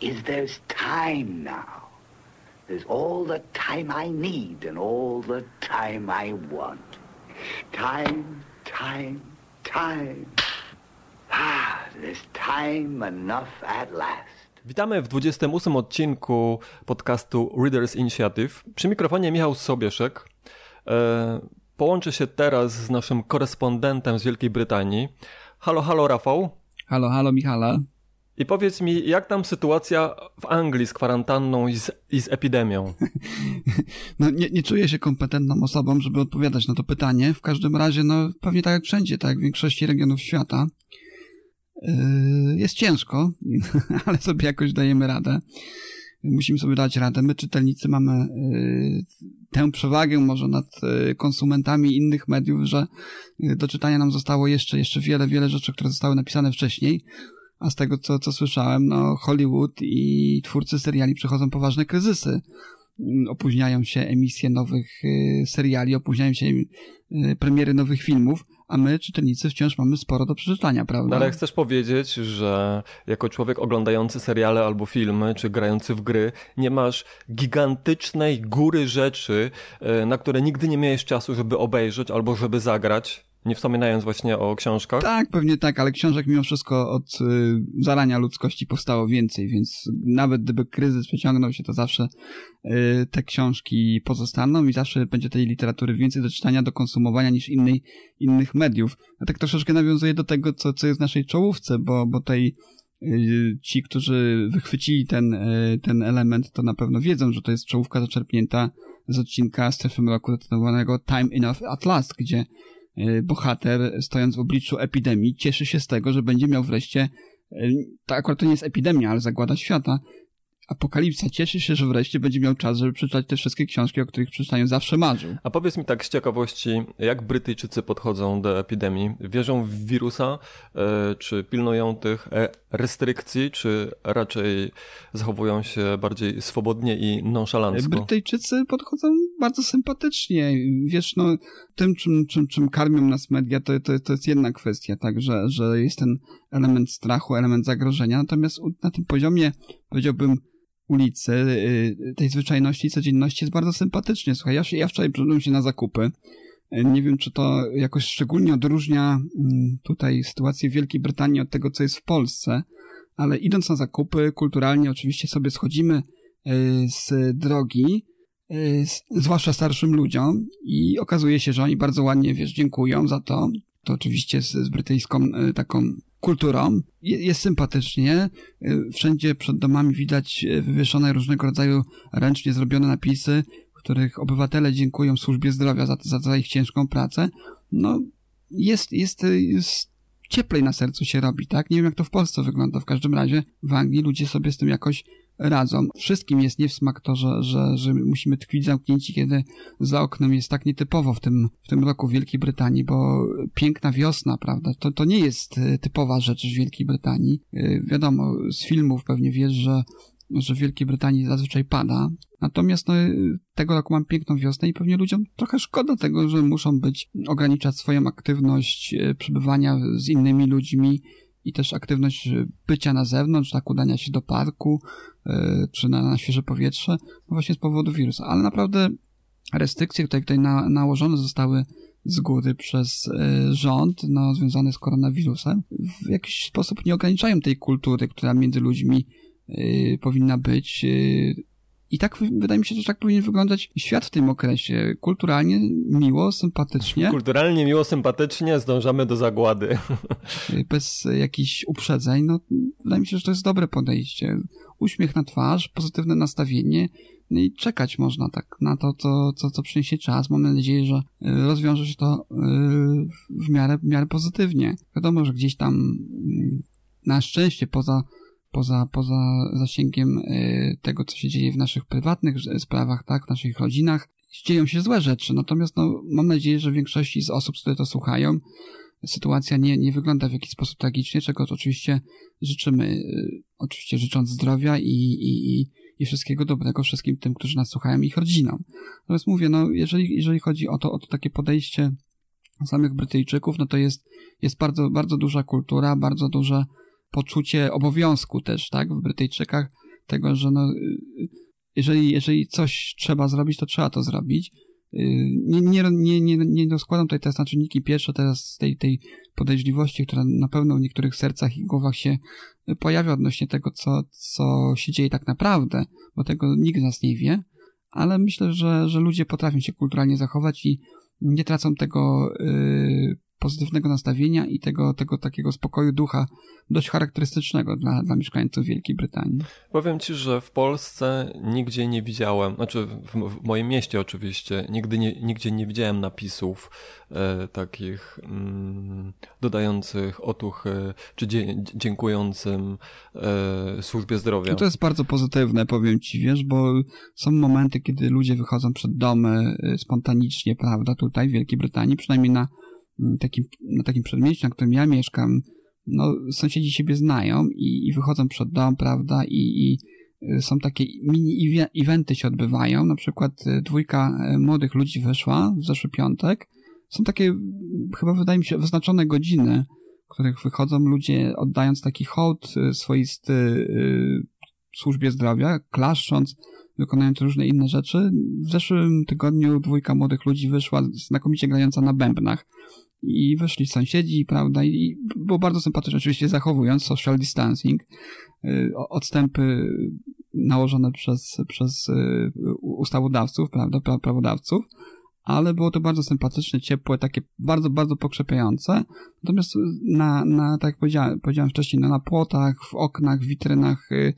is there's time now. There's all the time I need and all the time I want. Time, time, time. Ah, there's time enough at last. Witamy w 28 odcinku podcastu Readers Initiative. Przy mikrofonie Michał Sobieszek. E, połączę się teraz z naszym korespondentem z Wielkiej Brytanii. Halo, halo Rafał. Halo, halo Michala. I powiedz mi, jak tam sytuacja w Anglii z kwarantanną i z, i z epidemią? No, nie, nie czuję się kompetentną osobą, żeby odpowiadać na to pytanie. W każdym razie, no, pewnie tak jak wszędzie, tak jak w większości regionów świata. Yy, jest ciężko, ale sobie jakoś dajemy radę. Musimy sobie dać radę. My, czytelnicy, mamy yy, tę przewagę może nad yy, konsumentami innych mediów, że do czytania nam zostało jeszcze, jeszcze wiele, wiele rzeczy, które zostały napisane wcześniej. A z tego, co, co słyszałem, no, Hollywood i twórcy seriali przechodzą poważne kryzysy. Opóźniają się emisje nowych seriali, opóźniają się premiery nowych filmów, a my, czytelnicy, wciąż mamy sporo do przeczytania, prawda? No ale chcesz powiedzieć, że jako człowiek oglądający seriale albo filmy, czy grający w gry, nie masz gigantycznej góry rzeczy, na które nigdy nie miałeś czasu, żeby obejrzeć albo żeby zagrać? Nie wspominając właśnie o książkach? Tak, pewnie tak, ale książek mimo wszystko od y, zarania ludzkości powstało więcej, więc nawet gdyby kryzys przeciągnął się, to zawsze y, te książki pozostaną i zawsze będzie tej literatury więcej do czytania, do konsumowania niż innej, innych mediów. A tak troszeczkę nawiązuje do tego, co, co jest w naszej czołówce, bo, bo tej y, ci, którzy wychwycili ten, y, ten element, to na pewno wiedzą, że to jest czołówka zaczerpnięta z odcinka Strefy Mroku zatytułowanego Time Enough at Last, gdzie bohater, stojąc w obliczu epidemii, cieszy się z tego, że będzie miał wreszcie, to akurat to nie jest epidemia, ale zagłada świata, Apokalipsa cieszy się, że wreszcie będzie miał czas, żeby przeczytać te wszystkie książki, o których przeczytaniu zawsze marzył. A powiedz mi tak z ciekawości, jak Brytyjczycy podchodzą do epidemii? Wierzą w wirusa? Czy pilnują tych restrykcji, czy raczej zachowują się bardziej swobodnie i nonszalancko? Brytyjczycy podchodzą bardzo sympatycznie. Wiesz, no, tym, czym, czym, czym karmią nas media, to, to, to jest jedna kwestia, tak, że, że jest ten element strachu, element zagrożenia, natomiast na tym poziomie, powiedziałbym, ulicy, y, tej zwyczajności, codzienności jest bardzo sympatycznie. Słuchaj, ja, ja wczoraj przyszedłem się na zakupy. Y, nie wiem, czy to jakoś szczególnie odróżnia mm, tutaj sytuację w Wielkiej Brytanii od tego, co jest w Polsce, ale idąc na zakupy, kulturalnie oczywiście sobie schodzimy y, z drogi, zwłaszcza starszym ludziom i okazuje się, że oni bardzo ładnie, wiesz, dziękują za to. To oczywiście z, z brytyjską taką kulturą. Jest sympatycznie. Wszędzie przed domami widać wywieszone różnego rodzaju ręcznie zrobione napisy, w których obywatele dziękują służbie zdrowia za, za, za ich ciężką pracę. No, jest, jest, jest cieplej na sercu się robi, tak? Nie wiem, jak to w Polsce wygląda. W każdym razie w Anglii ludzie sobie z tym jakoś radzą. Wszystkim jest nie w smak to, że, że, że musimy tkwić zamknięci, kiedy za oknem jest tak nietypowo w tym, w tym roku w Wielkiej Brytanii, bo piękna wiosna, prawda, to, to nie jest e, typowa rzecz w Wielkiej Brytanii. E, wiadomo, z filmów pewnie wiesz, że że w Wielkiej Brytanii zazwyczaj pada. Natomiast no, tego roku mam piękną wiosnę i pewnie ludziom trochę szkoda tego, że muszą być, ograniczać swoją aktywność e, przebywania z innymi ludźmi i też aktywność bycia na zewnątrz, tak udania się do parku, czy na, na świeże powietrze, właśnie z powodu wirusa. Ale naprawdę restrykcje, które tutaj na, nałożone zostały z góry przez rząd, no, związane z koronawirusem, w jakiś sposób nie ograniczają tej kultury, która między ludźmi y, powinna być. Y, i tak wydaje mi się, że tak powinien wyglądać świat w tym okresie. Kulturalnie, miło, sympatycznie. Kulturalnie, miło, sympatycznie zdążamy do zagłady. Bez jakichś uprzedzeń. No, wydaje mi się, że to jest dobre podejście. Uśmiech na twarz, pozytywne nastawienie. No i czekać można tak na to, co, co, co przyniesie czas. Mam nadzieję, że rozwiąże się to w miarę, w miarę pozytywnie. Wiadomo, że gdzieś tam na szczęście poza poza, poza zasięgiem y, tego, co się dzieje w naszych prywatnych sprawach, tak, w naszych rodzinach. Dzieją się złe rzeczy, natomiast no, mam nadzieję, że większości z osób, które to słuchają, sytuacja nie, nie wygląda w jakiś sposób tragicznie, czego oczywiście życzymy, y, oczywiście życząc zdrowia i, i, i, i wszystkiego dobrego wszystkim tym, którzy nas słuchają, ich rodzinom. Natomiast mówię, no, jeżeli, jeżeli chodzi o to, o to takie podejście samych Brytyjczyków, no to jest, jest bardzo, bardzo duża kultura, bardzo duże poczucie obowiązku też, tak, w Brytyjczykach, tego, że no, jeżeli, jeżeli coś trzeba zrobić, to trzeba to zrobić. Nie, nie, nie, nie, nie rozkładam tutaj teraz na czynniki pierwsze, teraz tej, tej podejrzliwości, która na pewno w niektórych sercach i głowach się pojawia odnośnie tego, co, co się dzieje tak naprawdę, bo tego nikt z nas nie wie, ale myślę, że, że ludzie potrafią się kulturalnie zachować i nie tracą tego yy, pozytywnego nastawienia i tego, tego takiego spokoju ducha dość charakterystycznego dla, dla mieszkańców Wielkiej Brytanii. Powiem Ci, że w Polsce nigdzie nie widziałem, znaczy w, w moim mieście oczywiście, nigdy nie, nigdzie nie widziałem napisów e, takich mm, dodających otuchy czy dzie, dziękującym e, służbie zdrowia. No to jest bardzo pozytywne, powiem Ci, wiesz, bo są momenty, kiedy ludzie wychodzą przed domy e, spontanicznie, prawda, tutaj w Wielkiej Brytanii, przynajmniej na takim, na takim przedmieściu, na którym ja mieszkam, no, sąsiedzi siebie znają i, i wychodzą przed dom, prawda, i, i y, są takie mini eventy się odbywają, na przykład y, dwójka y, młodych ludzi wyszła w zeszły piątek, są takie, chyba wydaje mi się, wyznaczone godziny, w których wychodzą ludzie oddając taki hołd swoisty służbie zdrowia, klaszcząc, wykonując różne inne rzeczy. W zeszłym tygodniu dwójka młodych ludzi wyszła znakomicie grająca na bębnach i wyszli sąsiedzi, prawda, i było bardzo sympatycznie, oczywiście zachowując social distancing, y, odstępy nałożone przez, przez y, ustawodawców, prawda, prawodawców, ale było to bardzo sympatyczne, ciepłe, takie bardzo, bardzo pokrzepiające. Natomiast na, na tak jak powiedziałem, powiedziałem wcześniej, no, na płotach, w oknach, w witrynach y,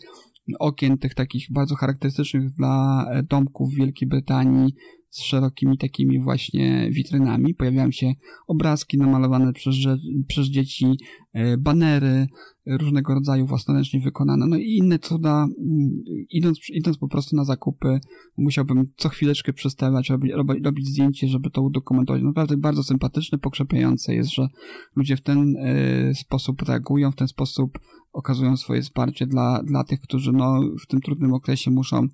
okien tych takich bardzo charakterystycznych dla e, domków w Wielkiej Brytanii z szerokimi takimi właśnie witrynami. Pojawiają się obrazki namalowane przez, przez dzieci, e, banery różnego rodzaju własnoręcznie wykonane, no i inne cuda. Mm, idąc, idąc po prostu na zakupy, musiałbym co chwileczkę przestawiać, robić, robić zdjęcie, żeby to udokumentować. Naprawdę bardzo sympatyczne, pokrzepiające jest, że ludzie w ten e, sposób reagują, w ten sposób okazują swoje wsparcie dla, dla tych, którzy no, w tym trudnym okresie muszą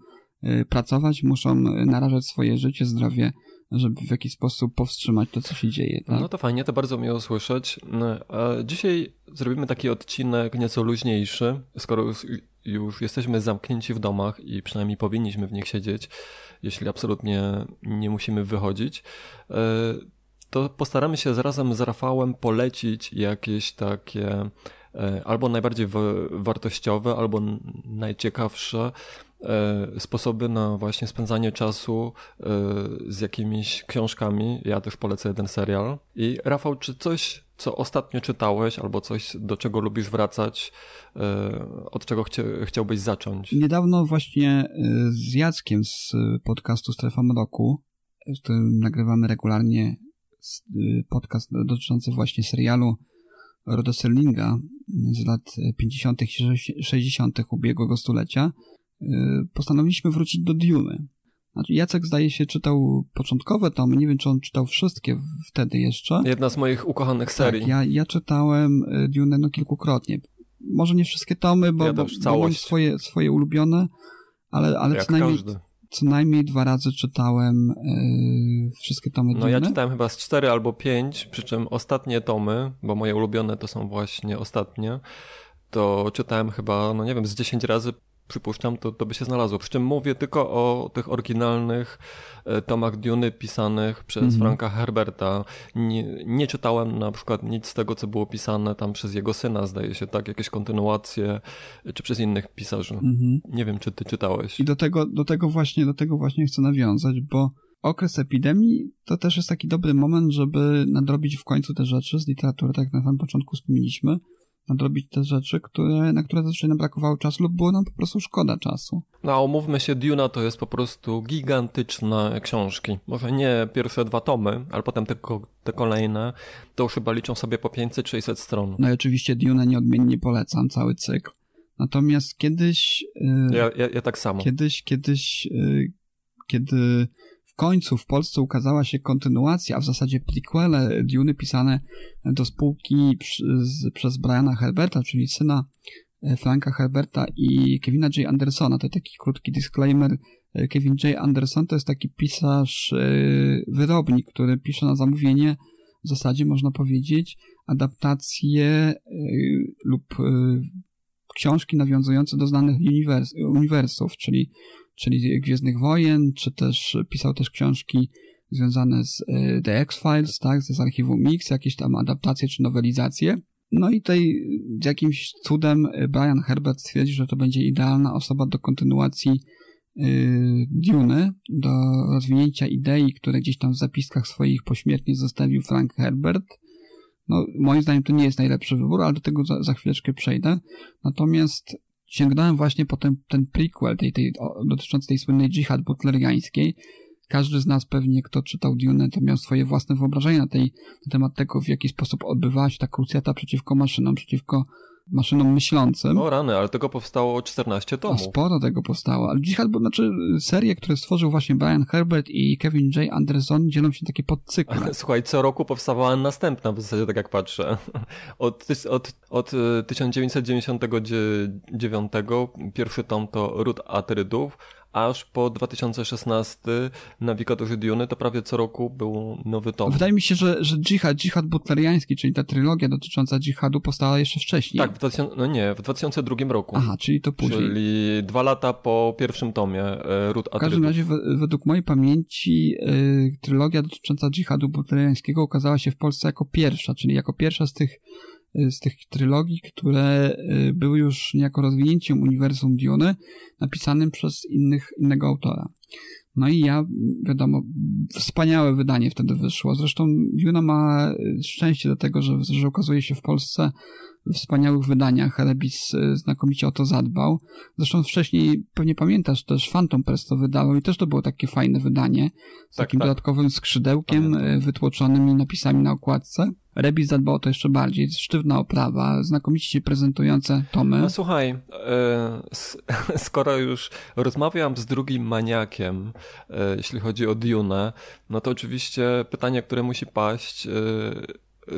pracować, muszą narażać swoje życie, zdrowie, żeby w jakiś sposób powstrzymać to, co się dzieje. Tak? No to fajnie, to bardzo miło słyszeć. No, dzisiaj zrobimy taki odcinek nieco luźniejszy, skoro już, już jesteśmy zamknięci w domach i przynajmniej powinniśmy w nich siedzieć, jeśli absolutnie nie musimy wychodzić. Y, to postaramy się zarazem z Rafałem polecić jakieś takie y, albo najbardziej wartościowe, albo najciekawsze E, sposoby na właśnie spędzanie czasu e, z jakimiś książkami. Ja też polecę jeden serial. I Rafał, czy coś, co ostatnio czytałeś, albo coś, do czego lubisz wracać, e, od czego chcia, chciałbyś zacząć? Niedawno właśnie z Jackiem z podcastu Strefa Mroku, z którym nagrywamy regularnie podcast dotyczący właśnie serialu Roda Serlinga z lat 50. i 60. ubiegłego stulecia, postanowiliśmy wrócić do Duny. Znaczy Jacek zdaje się czytał początkowe tomy, nie wiem czy on czytał wszystkie wtedy jeszcze. Jedna z moich ukochanych serii. Tak, ja, ja czytałem y, Dune no kilkukrotnie. Może nie wszystkie tomy, bo, ja bo, bo mam swoje, swoje ulubione, ale, ale co, najmniej, co najmniej dwa razy czytałem yy, wszystkie tomy No ja czytałem chyba z cztery albo pięć, przy czym ostatnie tomy, bo moje ulubione to są właśnie ostatnie, to czytałem chyba, no nie wiem, z dziesięć razy przypuszczam, to, to by się znalazło. Przy czym mówię tylko o tych oryginalnych e, tomach Duny pisanych przez mm -hmm. Franka Herberta. Nie, nie, czytałem na przykład nic z tego, co było pisane tam przez jego syna, zdaje się, tak? Jakieś kontynuacje, czy przez innych pisarzy. Mm -hmm. Nie wiem, czy ty czytałeś. I do tego, do tego właśnie, do tego właśnie chcę nawiązać, bo okres epidemii to też jest taki dobry moment, żeby nadrobić w końcu te rzeczy z literatury, tak jak na samym początku wspomnieliśmy nadrobić te rzeczy, które, na które zazwyczaj nam brakowało czasu lub było nam po prostu szkoda czasu. No a umówmy się, Duna to jest po prostu gigantyczne książki. Może nie pierwsze dwa tomy, ale potem te, te kolejne, to już chyba liczą sobie po 500-600 stron. No i oczywiście Duna nieodmiennie polecam, cały cykl. Natomiast kiedyś... y, Ja, ja, ja tak samo. Kiedyś, kiedyś, y, kiedy końcu w Polsce ukazała się kontynuacja, a w zasadzie prequele Duny pisane do spółki przy, z, przez Briana Herberta, czyli syna e, Franka Herberta i Kevina J. Andersona. To taki krótki disclaimer. E, Kevin J. Anderson to jest taki pisarz, e, wyrobnik, który pisze na zamówienie, w zasadzie można powiedzieć, adaptacje lub książki nawiązujące do znanych uniwers uniwersów, czyli, czyli Gwiezdnych Wojen, czy też pisał też książki związane z e, The X-Files, tak, z archiwum Mix, jakieś tam adaptacje czy nowelizacje. No i tutaj jakimś cudem e, Brian Herbert stwierdził, że to będzie idealna osoba do kontynuacji yy, Duny, do rozwinięcia idei, które gdzieś tam w zapiskach swoich pośmiertnie zostawił Frank Herbert. No, moim zdaniem to nie jest najlepszy wybór, ale do tego za, za chwileczkę przejdę. Natomiast sięgnąłem właśnie po ten, ten prequel tej, tej, o, dotyczący tej słynnej dżihad butleriańskiej. Każdy z nas pewnie, kto czytał Dune, to miał swoje własne wyobrażenia na, tej, na temat tego, w jaki sposób odbywała się ta krucjata przeciwko maszynom, przeciwko maszynom myślącym. O rany, ale tego powstało 14 A tomów. sporo tego powstało. Ale Jihad, bo znaczy serie, które stworzył właśnie Brian Herbert i Kevin J. Anderson dzielą się takie podcykle. Słuchaj, co roku powstawała następna, w zasadzie tak jak patrzę. Od, od, od e, 1999 pierwszy tom to Ród Atrydów, aż po 2016 Nawigatorzy Duny to prawie co roku był nowy tom. Wydaje mi się, że, że dżihad, dżihad butleriański, czyli ta trylogia dotycząca dżihadu powstała jeszcze wcześniej. Tak, w 2000, no nie, w 2002 roku. Aha, czyli to później. Czyli dwa lata po pierwszym tomie e, Ród W każdym razie, we- według mojej pamięci, y, trylogia dotycząca dżihadu butleriańskiego ukazała się w Polsce jako pierwsza, czyli jako pierwsza z tych, z tych trylogii, które y, były już niejako rozwinięciem uniwersum Duny, napisanym przez innych, innego autora. No i ja, wiadomo, wspaniałe wydanie wtedy wyszło. Zresztą Duna ma y, szczęście do tego, że, że ukazuje się w Polsce wspaniałych wydaniach. Rebis y, znakomicie o to zadbał. Zresztą wcześniej, pewnie pamiętasz, też Phantom Press to wydawał i też to było takie fajne wydanie z Tak, takim tak. dodatkowym skrzydełkiem Pamiętam. y, wytłoczonymi napisami na okładce. Rebis zadbał o to jeszcze bardziej. Sztywna oprawa, znakomicie się prezentujące tomy. No słuchaj, e, skoro już rozmawiam z drugim maniakiem, e, jeśli chodzi o Dune, no to oczywiście pytanie, które musi paść, e,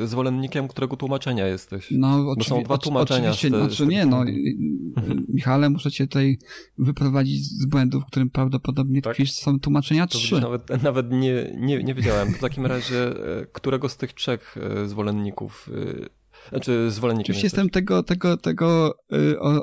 zwolennikiem którego tłumaczenia jesteś? No, Bo oczywi- są dwa tłumaczenia Oczywiście, z te- znaczy nie, no, y, Michale, muszę cię tutaj wyprowadzić z błędu, w którym prawdopodobnie Tak? tkwisz. Są tłumaczenia To trzy. widzisz, nawet, nawet nie, nie, nie wiedziałem. W takim razie, e, którego z tych trzech e, zwolenników, e, znaczy zwolennikiem Oczywiście jesteś? jestem tego, tego, tego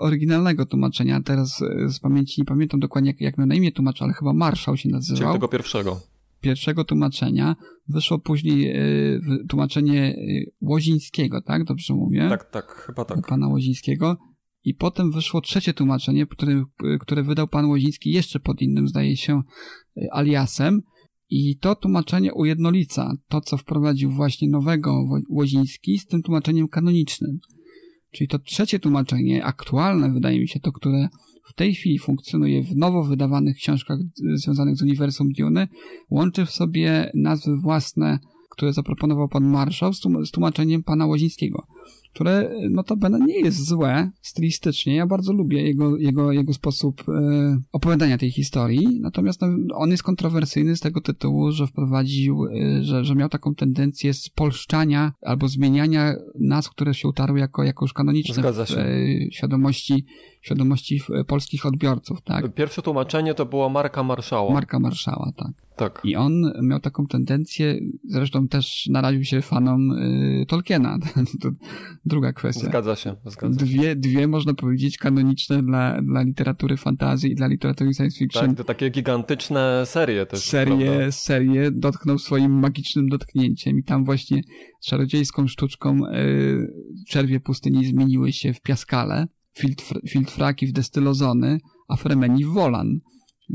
oryginalnego tłumaczenia. Teraz z pamięci nie pamiętam dokładnie, jak, jak miał na imię tłumacz, ale chyba Marszał się Czyli nazywał. tego pierwszego. Pierwszego tłumaczenia. Wyszło później y, tłumaczenie y, Łozińskiego, tak? Dobrze mówię? Tak, tak, chyba tak. pana Łozińskiego. I potem wyszło trzecie tłumaczenie, które, które wydał pan Łoziński jeszcze pod innym, zdaje się, aliasem. I to tłumaczenie ujednolica to, co wprowadził właśnie nowego Łoziński z tym tłumaczeniem kanonicznym. Czyli to trzecie tłumaczenie, aktualne wydaje mi się, to które w tej chwili funkcjonuje w nowo wydawanych książkach związanych z uniwersum Duny, łączy w sobie nazwy własne, które zaproponował pan Marszał z tłum- z tłumaczeniem pana Łozińskiego które notabene nie jest złe stylistycznie. Ja bardzo lubię jego, jego, jego sposób e, opowiadania tej historii, natomiast no, on jest kontrowersyjny z tego tytułu, że wprowadził, e, że, że miał taką tendencję spolszczania albo zmieniania nazw, które się utarły jako, jako już kanoniczne w e, świadomości, świadomości e, polskich odbiorców, tak? Pierwsze tłumaczenie to była Marka Marszała. Marka Marszała, tak. tak. I on miał taką tendencję, zresztą też naraził się fanom y, Tolkiena. to druga kwestia. Zgadza się, zgadza się. Dwie, dwie, można powiedzieć, kanoniczne dla, dla literatury fantasy i dla literatury science fiction. Tak, to takie gigantyczne serie też. serię, prawda? serię dotknął swoim magicznym dotknięciem i tam właśnie czarodziejską sztuczką y, czerwie pustyni zmieniły się w piaskale, filtraki w destylozony, a fremeni w wolan.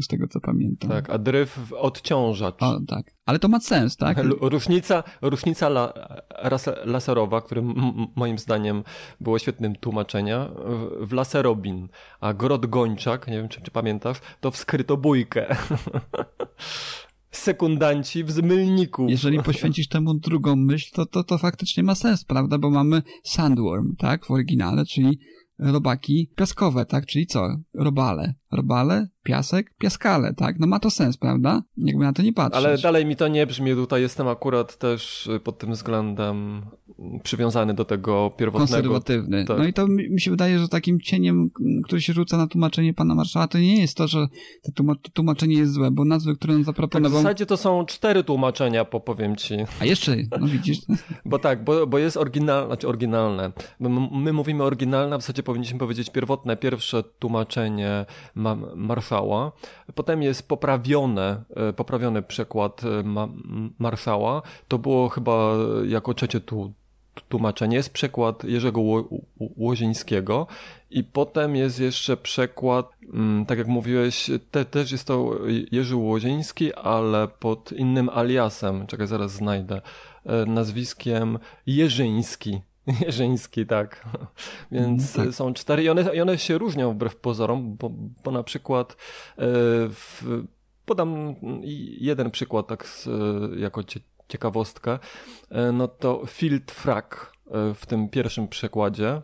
Z tego co pamiętam. Tak, a dryf w odciążacz. O, tak. Ale to ma sens, tak? Różnica, różnica la, ras, laserowa, m- moim zdaniem było świetnym tłumaczenia, w- w laserobin, a grot gończak, nie wiem czy, czy pamiętasz, to w skrytobójkę. Sekundanci w zmylniku. Jeżeli poświęcisz temu drugą myśl, to, to, to faktycznie ma sens, prawda? Bo mamy Sandworm, tak? W oryginale, czyli robaki piaskowe, tak? Czyli co? Robale. Robale, piasek, piaskale, tak? No ma to sens, prawda? Jakby na to nie patrzeć. Ale dalej mi to nie brzmi, tutaj jestem akurat też y, pod tym względem przywiązany do tego pierwotnego. Konserwatywny. Tak. No i to mi się wydaje, że takim cieniem, który się rzuca na tłumaczenie pana marszała, to nie jest to, że to tłuma- to tłumaczenie jest złe, bo nazwy, które on Tak w zaproponował... zasadzie to są cztery tłumaczenia, popowiem ci. A jeszcze, no widzisz, Bo tak, bo, bo jest oryginalne, znaczy oryginalne. My, my mówimy oryginalne, a w zasadzie powinniśmy powiedzieć pierwotne, pierwsze tłumaczenie ma, marszała. Potem jest poprawione, e, poprawiony przekład e, ma, marszała. To było chyba jako trzecie tu, tłumaczenie. Jest przekład Jerzego Ło, Ło- Łozińskiego i potem jest jeszcze przekład, mm, tak jak mówiłeś, te, też jest to Jerzy Łoziński, ale pod innym aliasem. Czekaj, zaraz znajdę e, nazwiskiem Jerzyński. Jerzyński, tak. Więc Tak. są cztery i one, i one się różnią wbrew pozorom, bo, bo na przykład e, w, podam jeden przykład tak z, jako ciekawostkę, e, no to filtrak e, w tym pierwszym przekładzie,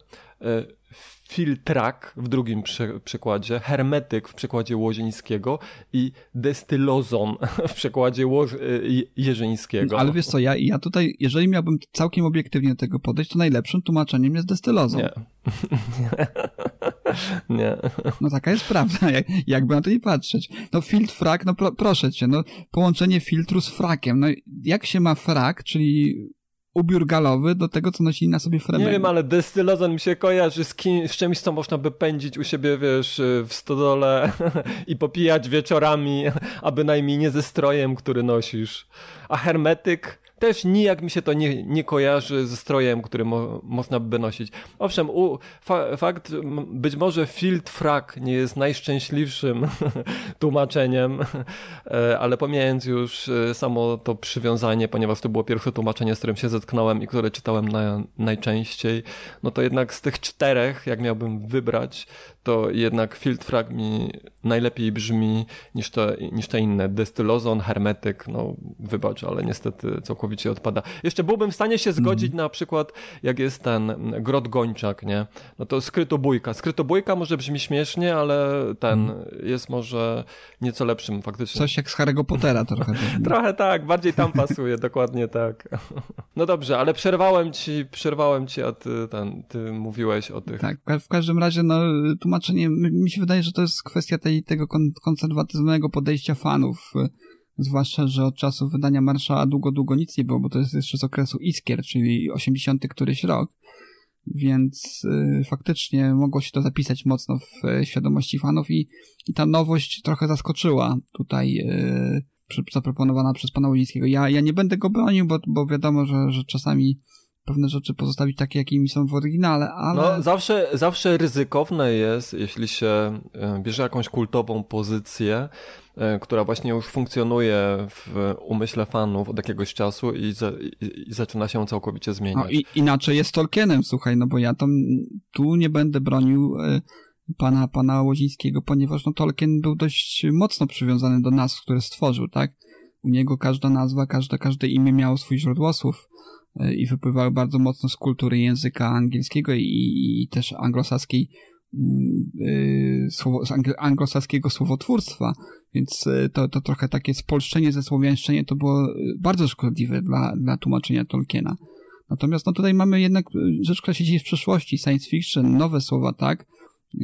filtrak w drugim przy, przykładzie, hermetyk w przykładzie łozińskiego i destylozon w przekładzie łoż, e, jerzyńskiego. ale wiesz co, ja, ja tutaj, jeżeli miałbym całkiem obiektywnie do tego podejść, to najlepszym tłumaczeniem jest destylozą. Nie. Nie. No taka jest prawda, jak, jakby na to nie patrzeć. No filtr frak, no pro, proszę cię, no połączenie filtru z frakiem. No jak się ma frak, czyli ubiór galowy do tego, co nosili na sobie frementy? Nie wiem, ale destylozon mi się kojarzy z, kim, z czymś, co można by pędzić u siebie, wiesz, w stodole i popijać wieczorami, a bynajmniej nie ze strojem, który nosisz. A hermetyk też nijak mi się to nie, nie kojarzy ze strojem, który mo, można by nosić. Owszem, u, fa, fakt, być może field frak nie jest najszczęśliwszym tłumaczeniem, e, ale pomijając już e, samo to przywiązanie, ponieważ to było pierwsze tłumaczenie, z którym się zetknąłem i które czytałem na, najczęściej, no to jednak z tych czterech, jak miałbym wybrać, to jednak field frag mi najlepiej brzmi niż te, niż te inne. Destylozon, hermetyk, no wybacz, ale niestety całkowicie odpada. Jeszcze byłbym w stanie się zgodzić na przykład, jak jest ten grot gończak, nie? No to skrytobójka. Skrytobójka może brzmi śmiesznie, ale ten jest może nieco lepszym faktycznie. Coś jak z Harry'ego Pottera trochę. Trochę tak, bardziej tam pasuje, dokładnie tak. No dobrze, ale przerwałem ci, przerwałem ci, a ty, ten, ty mówiłeś o tych... Tak, w ka- w każdym razie, no, tłumaczenie, mi się wydaje, że to jest kwestia tej, tego kon- konserwatywnego podejścia fanów. y, Zwłaszcza, że od czasu wydania Marszała długo, długo nic nie było, bo to jest jeszcze z okresu Iskier, czyli 80 któryś rok. Więc y, faktycznie mogło się to zapisać mocno w y, świadomości fanów i, i ta nowość trochę zaskoczyła tutaj y, przy, zaproponowana przez pana Łodzińskiego. Ja, ja nie będę go bronił, bo, bo wiadomo, że, że czasami pewne rzeczy pozostawić takie, jakimi są w oryginale, ale... No, zawsze, zawsze ryzykowne jest, jeśli się e, bierze jakąś kultową pozycję, e, która właśnie już funkcjonuje w umyśle fanów od jakiegoś czasu i, za, i, i zaczyna się całkowicie zmieniać. No i inaczej jest Tolkienem, słuchaj, no bo ja tam tu nie będę bronił y, pana, pana Łozińskiego, ponieważ no Tolkien był dość mocno przywiązany do nazw, które stworzył, tak? U niego każda nazwa, każde, każde imię miało swój źródłosłów y, i wypływały bardzo mocno z kultury języka angielskiego i, i też anglosaskiej mm, y, słowo, anglosaskiego słowotwórstwa, więc y, to, to trochę takie spolszczenie, zesłowiańszczenie to było bardzo szkodliwe dla, dla tłumaczenia Tolkiena. Natomiast no tutaj mamy jednak rzecz, która się dzieje w przeszłości, science fiction, nowe słowa, tak,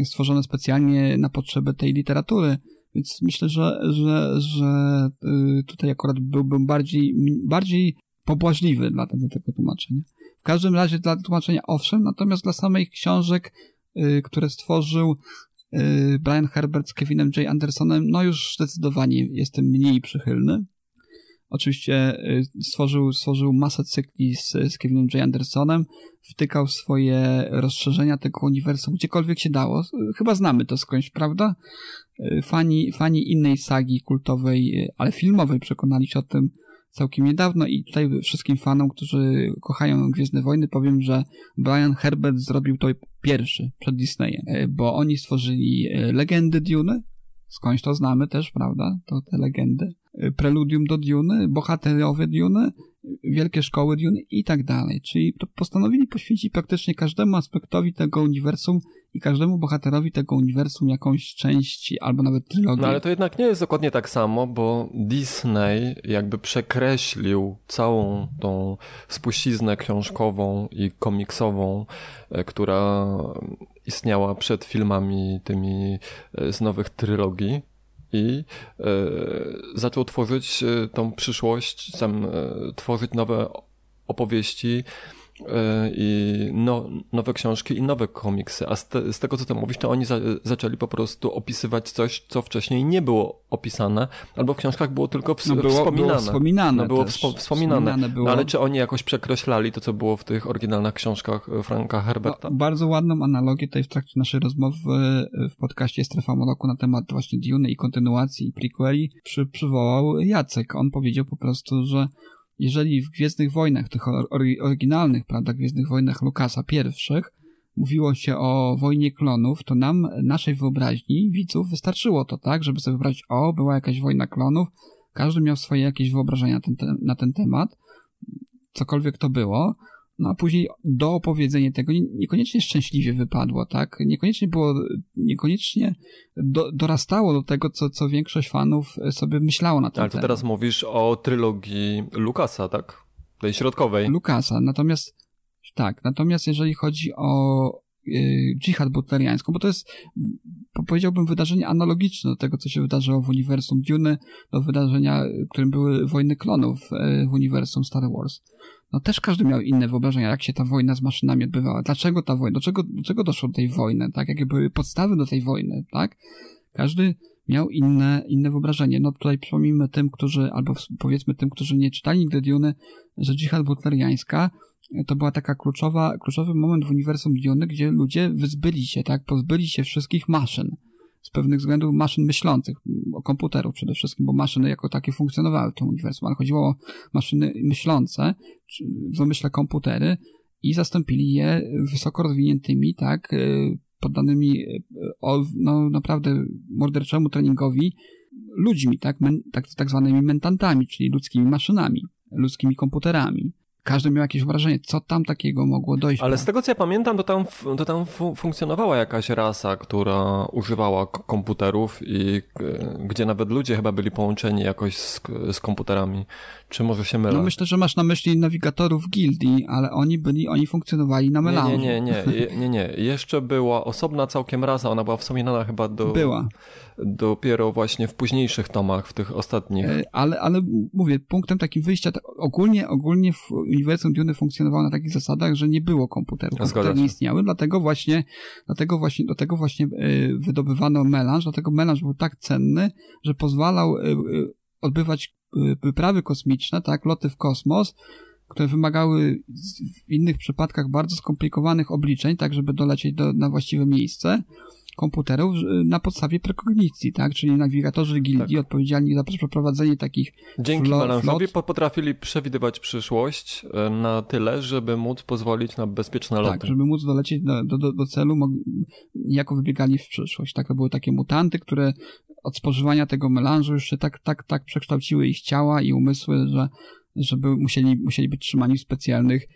stworzone specjalnie na potrzeby tej literatury, więc myślę, że, że, że tutaj akurat byłbym bardziej, bardziej pobłażliwy dla tego, tłumaczenia. W każdym razie dla tłumaczenia owszem, natomiast dla samych książek, y, które stworzył y, Brian Herbert z Kevinem J. Andersonem, no już zdecydowanie jestem mniej przychylny. Oczywiście y, stworzył, stworzył masę cykli z, z Kevinem J. Andersonem, wtykał swoje rozszerzenia tego uniwersum gdziekolwiek się dało. Chyba znamy to skądś, prawda? Fani, fani innej sagi kultowej, ale filmowej przekonali się o tym całkiem niedawno i tutaj wszystkim fanom, którzy kochają Gwiezdne Wojny powiem, że Brian Herbert zrobił to pierwszy przed Disneyem, y, bo oni stworzyli y, legendy Dune, skądś to znamy też, prawda? To te legendy. Y, Preludium do Dune, bohaterowie Dune wielkie szkoły Dune i tak dalej. Czyli postanowili poświęcić praktycznie każdemu aspektowi tego uniwersum i każdemu bohaterowi tego uniwersum jakąś część albo nawet trylogię. No ale to jednak nie jest dokładnie tak samo, bo Disney jakby przekreślił całą tą spuściznę książkową i komiksową, e, która istniała przed filmami tymi e, z nowych trylogii i e, zaczął tworzyć e, tą przyszłość, tam e, tworzyć nowe opowieści i no, nowe książki i nowe komiksy. A z, te, z tego, co ty mówisz, to oni za, zaczęli po prostu opisywać coś, co wcześniej nie było opisane, albo w książkach było tylko ws No było- wspominane. było wspominane No było wspo- wspominane. Wspominane było. No, ale czy oni jakoś przekreślali to, co było w tych oryginalnych książkach e, Franka Herberta? No, bardzo ładną analogię tutaj w trakcie naszej rozmowy e, w podcaście Strefa Moloku na temat właśnie Dune i kontynuacji i prequeli przy, przywołał Jacek. On powiedział po prostu, że jeżeli w Gwiezdnych Wojnach, tych or- ory- oryginalnych, prawda, Gwiezdnych Wojnach Lukasa pierwszych, mówiło się o wojnie klonów, to nam, naszej wyobraźni, widzów, wystarczyło to, tak, żeby sobie wyobrazić, o, była jakaś wojna klonów, każdy miał swoje jakieś wyobrażenia ten, te- na ten temat, cokolwiek to było, no a później do opowiedzenia tego nie- niekoniecznie szczęśliwie wypadło, tak? Niekoniecznie było, niekoniecznie do, dorastało do tego, co, co większość fanów sobie myślało na ten Ale to temat. teraz mówisz o trylogii Lukasa, tak? Tej środkowej. Lukasa. Natomiast tak, natomiast jeżeli chodzi o dżihad butleriańską, bo to jest, po- powiedziałbym, wydarzenie analogiczne do tego, co się wydarzyło w uniwersum Dune, do wydarzenia, y, którym były wojny klonów y, w uniwersum Star Wars. No też każdy miał inne wyobrażenia, jak się ta wojna z maszynami odbywała, dlaczego ta wojna, do czego, do czego doszło do tej wojny, tak, jakie były podstawy do tej wojny, tak? Każdy miał inne, inne wyobrażenie. No tutaj przypomnijmy tym, którzy, albo powiedzmy tym, którzy nie czytali nigdy Dune, że dżihad butleriańska to była taka kluczowa, kluczowy moment w uniwersum Dune, gdzie ludzie wyzbyli się, tak, pozbyli się wszystkich maszyn. Z pewnych względów maszyn myślących, o komputerów przede wszystkim, bo maszyny jako takie funkcjonowały w tym uniwersum, ale chodziło o maszyny myślące, w zamyśle komputery i zastąpili je wysoko rozwiniętymi, tak, y, poddanymi y, no, naprawdę morderczemu treningowi ludźmi, tak, men, tak, tak zwanymi mentantami, czyli ludzkimi maszynami, ludzkimi komputerami. Każdy miał jakieś wrażenie, co tam takiego mogło dojść. Ale z tego co ja pamiętam, to tam, to tam fu- funkcjonowała jakaś rasa, która używała komputerów i e, gdzie nawet ludzie chyba byli połączeni jakoś z, z komputerami. Czy może się mylę? No myślę, że masz na myśli nawigatorów gildii, ale oni byli, oni funkcjonowali na nie, melanżu. nie, nie, nie, Je- nie, nie. Jeszcze była osobna całkiem rasa, ona była wspominana chyba do, Była. dopiero właśnie w późniejszych tomach, w tych ostatnich. E, Ale, ale mówię, punktem takim wyjścia, ogólnie, ogólnie w uniwersum Dune funkcjonowało na takich zasadach, że nie było komputerów. Komputery nie istniały, dlatego właśnie, dlatego właśnie, do tego właśnie e, wydobywano melanż, dlatego melanż był tak cenny, że pozwalał e, odbywać wyprawy kosmiczne, tak, loty w kosmos, które wymagały w innych przypadkach bardzo skomplikowanych obliczeń, tak, żeby dolecieć do, na właściwe miejsce komputerów na podstawie prekognicji, tak, czyli nawigatorzy gildii odpowiedzialni za przeprowadzenie takich Dzięki flo- potrafili przewidywać przyszłość e, na tyle, żeby móc pozwolić na bezpieczne loty. Tak, żeby móc dolecieć do, do, do, celu, niejako wybiegali w przyszłość. Tak, to były takie mutanty, które od spożywania tego melanżu już się tak, tak, tak przekształciły ich ciała i umysły, że, żeby musieli, musieli być trzymani w specjalnych,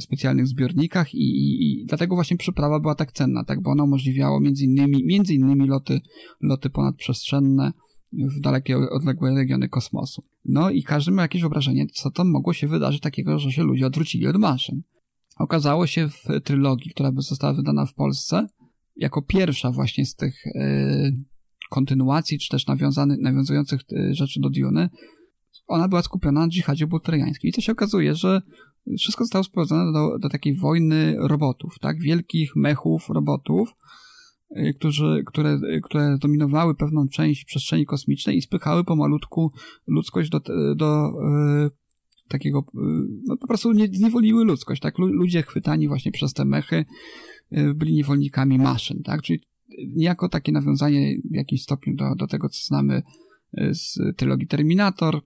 specjalnych zbiornikach i, i, i dlatego właśnie przyprawa była tak cenna, tak, bo ona umożliwiała między innymi, między innymi loty, loty ponadprzestrzenne w dalekie, odległe regiony kosmosu. No i każdy miał jakieś wyobrażenie, co tam mogło się wydarzyć takiego, że się ludzie odwrócili od maszyn. Okazało się w trylogii, która została wydana w Polsce, jako pierwsza właśnie z tych e, kontynuacji, czy też nawiązany, nawiązujących e, rzeczy do Dune, ona była skupiona na dżihadzie butleriańskim. I to się okazuje, że wszystko zostało sprowadzone do, do takiej wojny robotów, tak? Wielkich mechów robotów, y, którzy, które, y, które dominowały pewną część przestrzeni kosmicznej i spychały pomalutku ludzkość do, do y, takiego, y, no po prostu nie, zniewoliły ludzkość, tak? Lu- Ludzie chwytani właśnie przez te mechy byli niewolnikami maszyn, tak? Czyli niejako takie nawiązanie w jakimś stopniu do, do tego, co znamy z trylogii Terminator,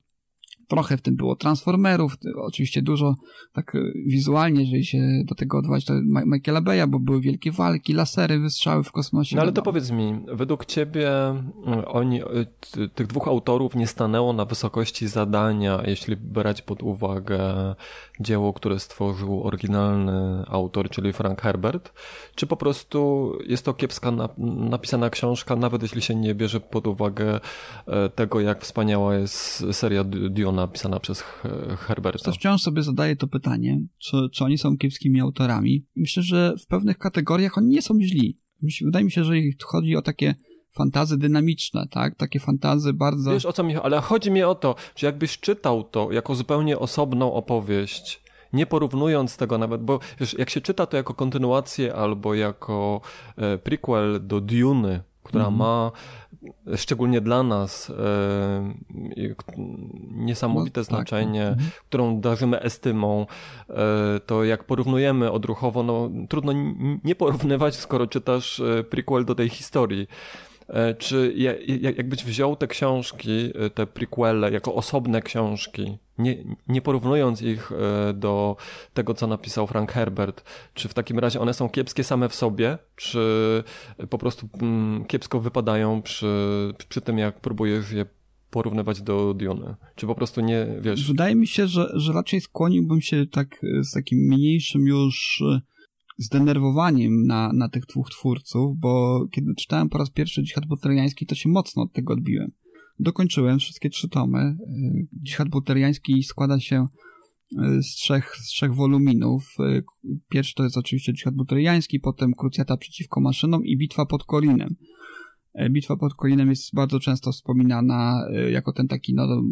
trochę w tym było Transformerów, oczywiście dużo tak e, wizualnie, jeżeli się do tego odwołać, to Michaela Beya, bo były wielkie walki, lasery, wystrzały w kosmosie. No ale to powiedz mi, według ciebie mm, oni, e, tych dwóch autorów nie stanęło na wysokości zadania, jeśli brać pod uwagę dzieło, które stworzył oryginalny autor, czyli Frank Herbert, czy po prostu jest to kiepska napisana książka, nawet jeśli się nie bierze pod uwagę e, tego, jak wspaniała jest seria Diona pisana przez Herberta. To wciąż sobie zadaję to pytanie, czy, czy oni są kiepskimi autorami. Myślę, że w pewnych kategoriach oni nie są źli. Wydaje mi się, że chodzi o takie fantazy dynamiczne, tak? Takie fantazy bardzo... Wiesz o co mi chodzi, ale chodzi mi o to, że jakbyś czytał to jako zupełnie osobną opowieść, nie porównując tego nawet, bo wiesz, jak się czyta to jako kontynuację albo jako e, prequel do Dune, która mm ma szczególnie dla nas e, niesamowite no, tak, znaczenie, tak. którą darzymy estymą, e, to jak porównujemy odruchowo, no trudno nie porównywać, skoro czytasz e, prequel do tej historii. E, czy jakbyś wziął te książki, te prequele, jako osobne książki, nie, nie porównując ich e, do tego, co napisał Frank Herbert, czy w takim razie one są kiepskie same w sobie, czy po prostu mm, kiepsko wypadają przy, przy tym, jak próbujesz je porównywać do Diony? Czy po prostu nie, wiesz... Wydaje mi się, że, że raczej skłoniłbym się tak z takim mniejszym już zdenerwowaniem na, na tych dwóch twórców, bo kiedy czytałem po raz pierwszy Dżihad Buteriański, to się mocno od tego odbiłem. Dokończyłem wszystkie trzy tomy. Dżihad Buteriański składa się e, z trzech, z trzech woluminów. E, pierwszy to jest oczywiście Dżihad Buteriański, potem Krucjata przeciwko maszynom i Bitwa pod Kolinem. Bitwa pod Kolinem jest bardzo często wspominana jako ten taki no,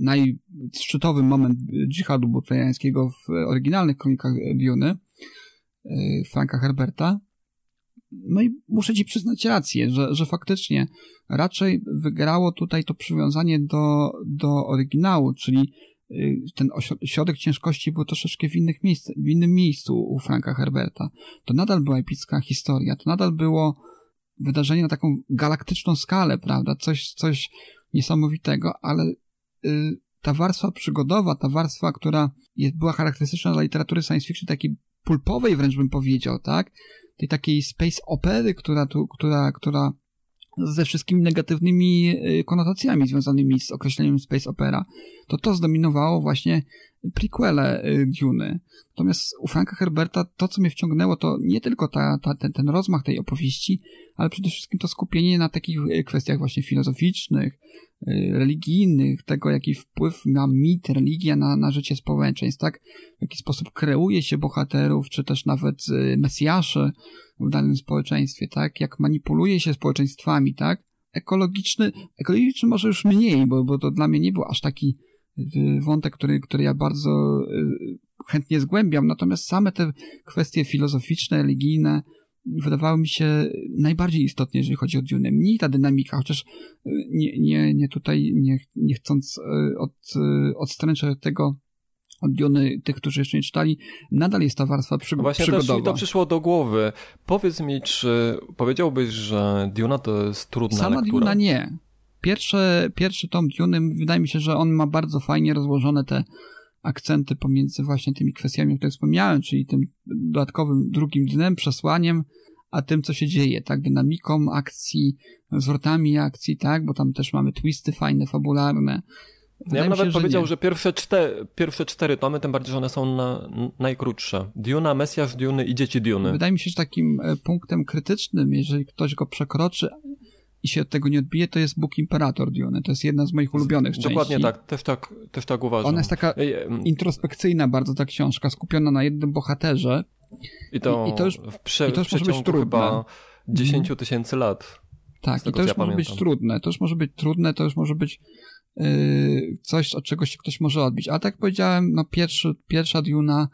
najszczytowy moment dżihadu buteriańskiego w oryginalnych kronikach Diony. Y, Franka Herberta. No i muszę ci przyznać rację, że, że faktycznie raczej wygrało tutaj to przywiązanie do, do oryginału, czyli y, ten środek ciężkości był troszeczkę w, innych miejsc, w innym miejscu u Franka Herberta. To nadal była epicka historia, to nadal było wydarzenie na taką galaktyczną skalę, prawda? Coś, coś niesamowitego, ale y, ta warstwa przygodowa, ta warstwa, która jest, była charakterystyczna dla literatury science fiction, takiej pulpowej wręcz bym powiedział, tak? Tej takiej space opery, która tu, która, która ze wszystkimi negatywnymi y, konotacjami związanymi z określeniem space opera, to to zdominowało właśnie prequele y, Dune. Natomiast u Franka Herberta to, co mnie wciągnęło, to nie tylko ta, ta, ten, ten rozmach tej opowieści, ale przede wszystkim to skupienie na takich y, kwestiach właśnie filozoficznych, religijnych, tego jaki wpływ ma mit, religia na, na życie społeczeństw, tak? W jaki sposób kreuje się bohaterów, czy też nawet y, mesjaszy w danym społeczeństwie, tak? Jak manipuluje się społeczeństwami, tak? Ekologiczny, ekologiczny może już mniej, bo, bo to dla mnie nie był aż taki y, wątek, który, który ja bardzo chętnie zgłębiam, natomiast same te kwestie filozoficzne, religijne, wydawały mi się najbardziej istotne, jeżeli chodzi o Dune. Mniej ta dynamika, chociaż e, nie, nie, nie tutaj, nie, nie chcąc e, od, e, odstręczać tego od Dune, tych, którzy jeszcze nie czytali, nadal jest ta warstwa przy, Właśnie przygodowa. Właśnie to przyszło do głowy. Powiedz mi, czy powiedziałbyś, że Duna to jest trudna Sama lektura? Duna nie. Pierwszy, pierwszy tom Dune, wydaje mi się, że on ma bardzo fajnie rozłożone te akcenty pomiędzy właśnie tymi kwestiami, o których wspomniałem, czyli tym dodatkowym drugim dnem, przesłaniem, a tym, co się dzieje, tak, dynamiką akcji, zwrotami akcji, tak, bo tam też mamy twisty fajne, fabularne. Wydaje ja bym nawet powiedział, że pierwsze cztery, pierwsze cztery tomy, tym bardziej, że one są na, najkrótsze. Duna, Mesjasz Duny i Dzieci Duny. Wydaje mi się, że takim e, punktem krytycznym, jeżeli ktoś go przekroczy, i się od tego nie odbije, to jest Bóg Imperator Dune. To jest jedna z moich ulubionych części. Dokładnie tak, też tak, też tak uważam. Ona jest taka introspekcyjna bardzo ta książka, skupiona na jednym bohaterze. I to, I, i to już, w, prze, i to już może być trudne. chyba 10 mhm. tysięcy lat. Tak, i to już ja może pamiętam. być trudne. To już może być trudne, to już może być yy, coś, od czego się ktoś może odbić. Ale tak jak powiedziałem, no pierwszy, pierwsza Duna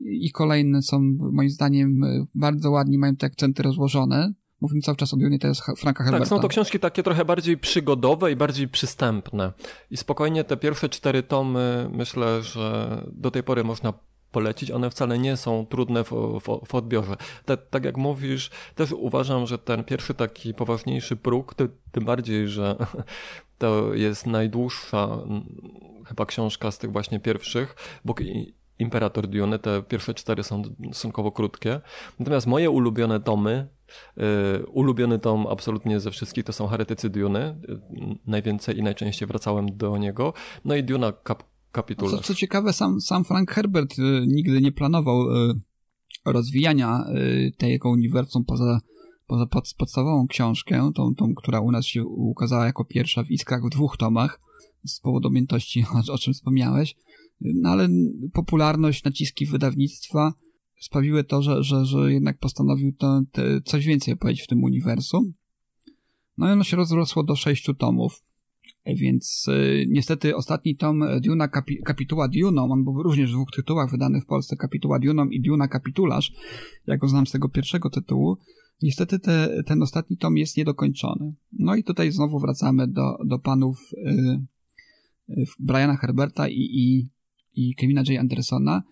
i kolejne są moim zdaniem y, bardzo ładnie, mają te akcenty rozłożone. Mówimy cały czas o Dune, to jest Franka Herberta. Tak, są to książki takie trochę bardziej przygodowe i bardziej przystępne. I spokojnie te pierwsze cztery tomy myślę, że do tej pory można polecić, one wcale nie są trudne w, w, w odbiorze. Te, tak jak mówisz, też uważam, że ten pierwszy taki poważniejszy próg, ty, tym bardziej, że to jest najdłuższa chyba książka z tych właśnie pierwszych, bo Imperator Dune, te pierwsze cztery są stosunkowo krótkie. Natomiast moje ulubione tomy, ulubiony tom absolutnie ze wszystkich to są Heretycy Dune. Yy, najwięcej i najczęściej wracałem do niego. No i Duna kap co, co ciekawe, sam, sam Frank Herbert y, nigdy nie planował y, rozwijania y, tego uniwersum poza, poza pod, podstawową książkę, tą, tą, która u nas się ukazała jako pierwsza w Iskrach w dwóch tomach, z powodu objętości, o, o czym wspomniałeś. No ale popularność, naciski wydawnictwa sprawiły to, że, że, że jednak postanowił to, te, coś więcej opowiedzieć w tym uniwersum. No i ono się rozrosło do sześciu tomów. Więc y, niestety ostatni tom Duna kapi, Kapituła Duną, on był również w dwóch tytułach wydanych w Polsce, Kapituła Duną i Duna Kapitularz, jak go znam z tego pierwszego tytułu. Niestety te, ten ostatni tom jest niedokończony. No i tutaj znowu wracamy do, do panów y, y, Briana Herberta i, i, i Kevina J. Andersona.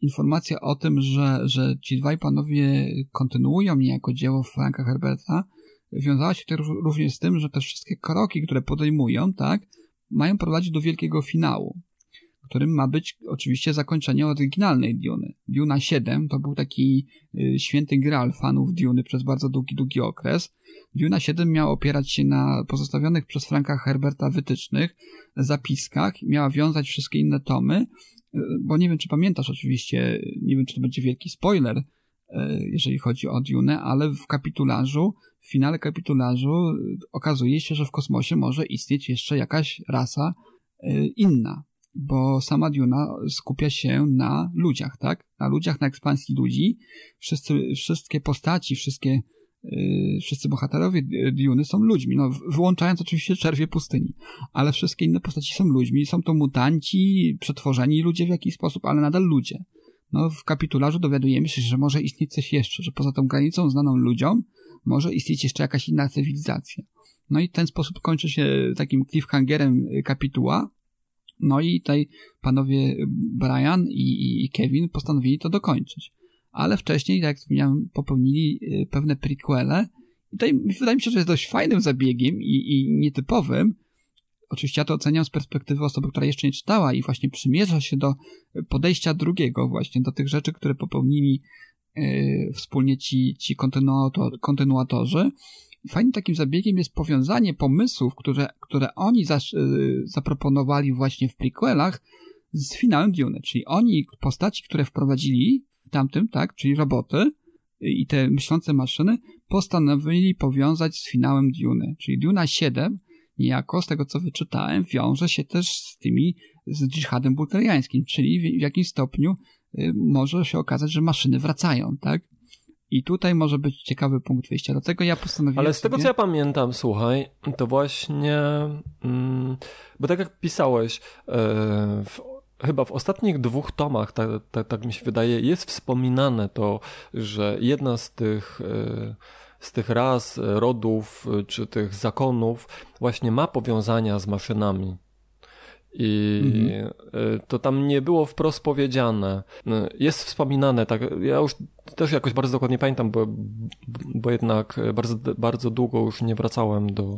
Informacja o tym, że, że ci dwaj panowie kontynuują niejako dzieło Franka Herberta, wiązała się też również z tym, że te wszystkie kroki, które podejmują, tak, mają prowadzić do wielkiego finału, którym ma być oczywiście zakończenie oryginalnej Duny. Duna 7 to był taki y, święty graal fanów Duny przez bardzo długi, długi okres. Duna 7 miała opierać się na pozostawionych przez Franka Herberta wytycznych, zapiskach, miała wiązać wszystkie inne tomy, bo nie wiem, czy pamiętasz oczywiście, nie wiem, czy to będzie wielki spoiler, y, jeżeli chodzi o Dune, ale w kapitularzu w finale kapitularzu y, okazuje się, że w kosmosie może istnieć jeszcze jakaś rasa y, inna, bo sama Duna skupia się na ludziach, tak? Na ludziach, na ekspansji ludzi. Wszyscy, wszystkie postaci, wszystkie wszyscy bohaterowie Duny są ludźmi, no, wyłączając oczywiście czerwie pustyni, ale wszystkie inne postaci są ludźmi, są to mutanci, przetworzeni ludzie w jakiś sposób, ale nadal ludzie. No, w kapitularzu dowiadujemy się, że może istnieć coś jeszcze, że poza tą granicą znaną ludziom może istnieć jeszcze jakaś inna cywilizacja. No i ten sposób kończy się takim cliffhangerem kapituła. No i tutaj panowie Brian i, i Kevin postanowili to dokończyć. Ale wcześniej, tak jak wspomniałem, popełnili y, pewne prequele. I tutaj wydaje mi się, że jest dość fajnym zabiegiem i, i nietypowym. Oczywiście ja to oceniam z perspektywy osoby, która jeszcze nie czytała i właśnie przymierza się do podejścia drugiego właśnie, do tych rzeczy, które popełnili Y, wspólnie ci, ci kontynuator, kontynuatorzy. Fajnym takim zabiegiem jest powiązanie pomysłów, które, które oni zas, y, zaproponowali właśnie w prequelach z finałem Dune, czyli oni, postaci, które wprowadzili tamtym, tak, czyli roboty i te myślące maszyny, postanowili powiązać z finałem Dune, czyli Duna 7 niejako, z tego co wyczytałem, wiąże się też z tymi, z dżihadem bulteriańskim, czyli w, jakimś stopniu Y, może się okazać, że maszyny wracają, tak? I tutaj może być ciekawy punkt wyjścia. Dlatego ja postanowiłem. Ale z tego sobie... co ja pamiętam, słuchaj, to właśnie. Mm, bo tak jak pisałeś, yy, w, chyba w ostatnich dwóch tomach, tak, tak, tak, mi się wydaje, jest wspominane to, że jedna z tych. Yy, z tych ras, rodów czy tych zakonów właśnie ma powiązania z maszynami. I mhm. to tam nie było wprost powiedziane. Jest wspominane, tak. Ja już też jakoś bardzo dokładnie pamiętam, bo, bo jednak bardzo, bardzo długo już nie wracałem do,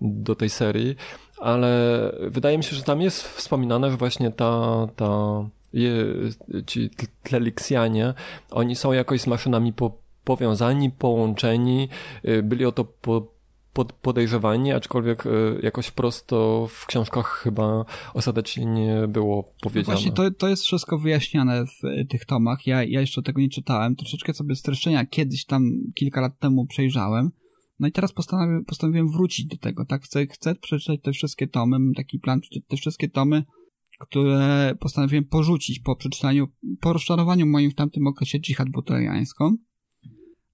do tej serii, ale wydaje mi się, że tam jest wspominane, że właśnie ta, ta je, ci tleliksjanie, oni są jakoś z maszynami po, powiązani, połączeni, y, byli o to po, pod, podejrzewani, aczkolwiek e, jakoś prosto w książkach chyba ostatecznie nie było powiedziane. właśnie to, to jest wszystko wyjaśniane w e, tych tomach. Ja, ja jeszcze tego nie czytałem. Troszeczkę sobie streszczenia kiedyś tam kilka lat temu przejrzałem. No i teraz postanowiłem, postanowiłem wrócić do tego, tak? Chcę, chcę przeczytać te wszystkie tomy, mam taki plan, te wszystkie tomy, które postanowiłem porzucić po przeczytaniu, po rozczarowaniu moim w tamtym okresie dżihad buteriańską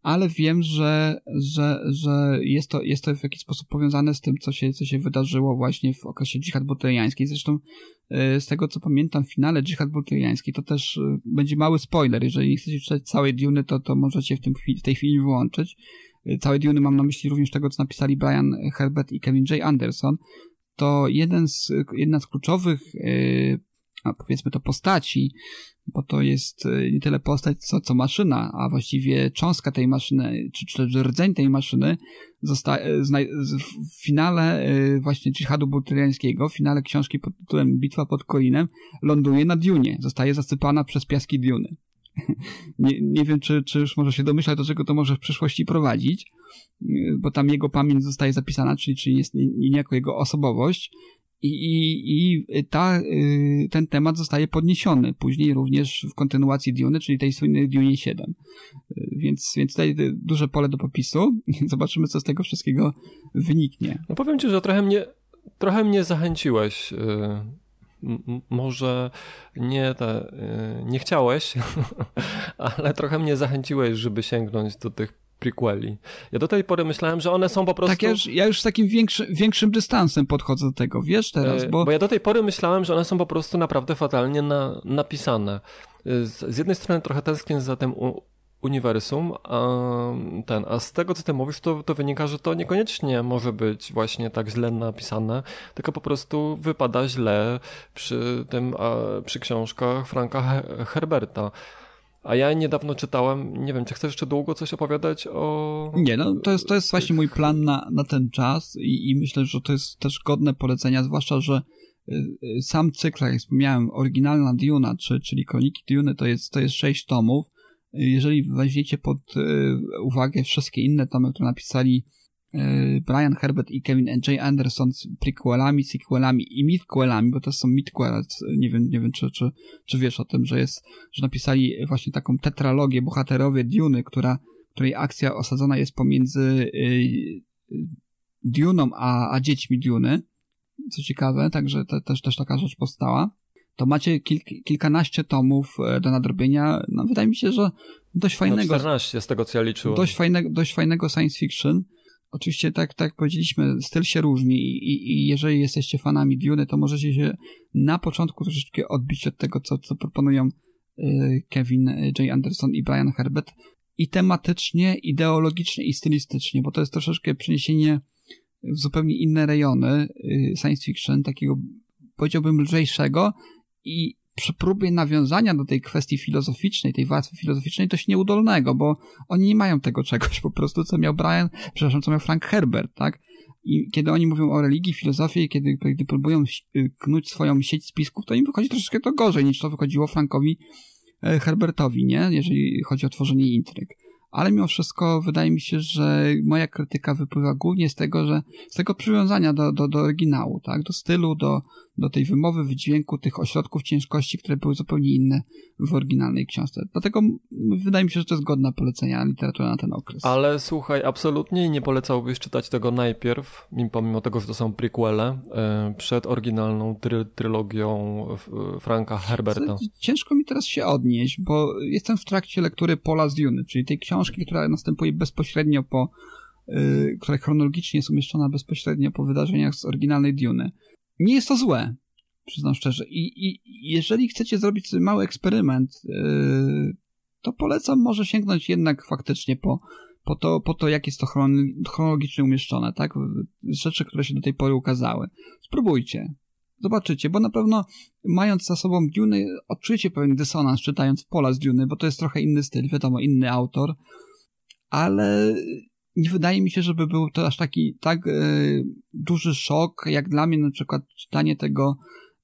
ale wiem, że, że, że jest, to, jest to w jakiś sposób powiązane z tym, co się, co się wydarzyło właśnie w okresie dżihad butyriańskiej. Zresztą e, z tego, co pamiętam, w finale dżihad butyriańskiej to też e, będzie mały spoiler. Jeżeli nie chcecie czytać całej Duny, to, to możecie w, tym, w tej chwili wyłączyć. E, całej Duny mam na myśli również tego, co napisali Brian Herbert i Kevin J. Anderson. To jeden z, jedna z kluczowych no, powiedzmy to postaci, bo to jest y, nie tyle postać, co, co maszyna, a właściwie cząstka tej maszyny, czy, czy rdzeń tej maszyny zostaje, w finale y, właśnie dżihadu butyriańskiego, w finale książki pod tytułem Bitwa pod Kolinem, ląduje na Dune, zostaje zasypana przez piaski Duny. nie, nie wiem, czy, czy już może się domyślać, do czego to może w przyszłości prowadzić, y, bo tam jego pamięć zostaje zapisana, czyli, czyli jest niejako jego osobowość, i, i, i ta, y, ten temat zostaje podniesiony później również w kontynuacji Dune, czyli tej słynnej Dune 7. Y, więc, więc tutaj duże pole do popisu. Zobaczymy, co z tego wszystkiego wyniknie. No powiem ci, że trochę mnie, trochę mnie zachęciłeś. Y, może nie, te, nie chciałeś, ale trochę mnie zachęciłeś, żeby sięgnąć do tych prequeli. Ja do tej pory myślałem, że one są po prostu... Tak, ja już, ja już z takim większy, większym dystansem podchodzę do tego, wiesz teraz, e, bo... Bo ja do tej pory myślałem, że one są po prostu naprawdę fatalnie na, napisane. E, z, z jednej strony trochę tęsknię za tym u, uniwersum, a, ten, a z tego, co ty mówisz, to, to wynika, że to niekoniecznie może być właśnie tak źle napisane, tylko po prostu wypada źle przy tym, a, przy książkach Franka Herberta. A ja niedawno czytałem, nie wiem, czy chcesz jeszcze długo coś opowiadać o... Nie, no to jest, to jest właśnie mój plan na, na ten czas i, i myślę, że to jest też godne polecenia, zwłaszcza, że y, y, sam cykl, jak wspomniałem, oryginalna Duna, czy, czyli Kroniki Duny, to jest, to jest sześć tomów. Jeżeli weźmiecie pod y, uwagę wszystkie inne tomy, które napisali E, Brian Herbert i Kevin J. Anderson z prequelami, sequelami i midquelami, bo to są midquele, nie wiem, nie wiem czy, czy, czy wiesz o tym, że jest, że napisali właśnie taką tetralogię bohaterowie Duny, która, której akcja osadzona jest pomiędzy y, Duną a, a dziećmi Duny, co ciekawe, także te, też, też taka rzecz powstała. To macie kilk, kilkanaście tomów e, do nadrobienia. No, wydaje mi się, że dość no, fajnego. No 14 z tego, co ja liczyłem. Dość fajnego, dość fajnego science fiction. Oczywiście, tak, tak jak powiedzieliśmy, styl się różni i, i jeżeli jesteście fanami Dune, to możecie się na początku troszeczkę odbić od tego, co, co proponują y, Kevin J. Anderson i Brian Herbert i tematycznie, ideologicznie i stylistycznie, bo to jest troszeczkę przeniesienie w zupełnie inne rejony science fiction, takiego powiedziałbym lżejszego i przy próbie nawiązania do tej kwestii filozoficznej, tej warstwy filozoficznej, dość nieudolnego, bo oni nie mają tego czegoś po prostu, co miał Brian, przepraszam, co miał Frank Herbert, tak? I kiedy oni mówią o religii, filozofii, kiedy, kiedy próbują y, knuć swoją sieć spisków, to im wychodzi troszeczkę to gorzej, niż to wychodziło Frankowi e, Herbertowi, nie? Jeżeli chodzi o tworzenie intryg ale mimo wszystko wydaje mi się, że moja krytyka wypływa głównie z tego, że z tego przywiązania do, do, do oryginału, tak, do stylu, do, do tej wymowy, wydźwięku, tych ośrodków ciężkości, które były zupełnie inne w oryginalnej książce. Dlatego wydaje mi się, że to jest godna polecenia literatura na ten okres. Ale słuchaj, absolutnie nie polecałbyś czytać tego najpierw, pomimo tego, że to są prequele, e, przed oryginalną try trylogią Franka Herberta. Ciężko mi teraz się odnieść, bo jestem w trakcie lektury Pola z Dune, czyli tej książki, która następuje bezpośrednio po yy, która chronologicznie jest umieszczona bezpośrednio po wydarzeniach z oryginalnej Dune nie jest to złe, przyznam szczerze. I, i jeżeli chcecie zrobić mały eksperyment, yy, to polecam może sięgnąć jednak faktycznie po, po, to, po to, jak jest to chronologicznie umieszczone, tak? Rzeczy, które się do tej pory ukazały. Spróbujcie. Zobaczycie, bo na pewno mając za sobą Dune, odczujecie pewien dysonans czytając Pola z Dune, bo to jest trochę inny styl, wiadomo, inny autor, ale nie wydaje mi się, żeby był to aż taki tak e, duży szok, jak dla mnie na przykład czytanie tego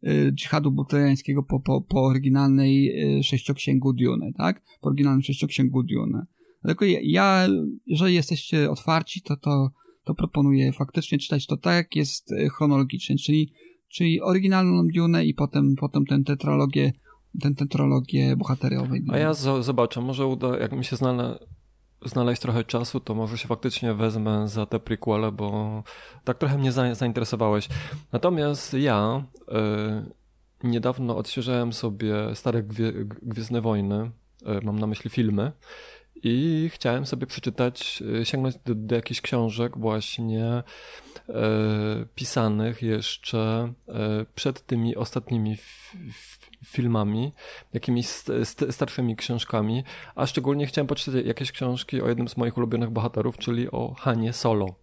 e, dżihadu butleriańskiego po, po, po oryginalnej e, sześcioksięgu Dune, tak? Po oryginalnym sześcioksięgu Dune. Tylko ja, ja, jeżeli jesteście otwarci, to, to, to proponuję faktycznie czytać to tak, jak jest chronologicznie, czyli, czyli oryginalną Dune i potem, potem tę tetralogię, tę tetralogię bohateriowej. A ja zobaczę, może uda, jak mi się znalazł znaleźć trochę czasu, to może się faktycznie wezmę za te prequele, bo tak trochę mnie zainteresowałeś. Natomiast ja y, niedawno odświeżałem sobie stare Gwie Gwiezdne Wojny, y, mam na myśli filmy, i chciałem sobie przeczytać, y, sięgnąć do, do jakichś książek właśnie pisanych jeszcze e, przed tymi ostatnimi filmami, jakimiś starszymi książkami, a szczególnie chciałem poczytać jakieś książki o jednym z moich ulubionych bohaterów, czyli o Hanie Solo.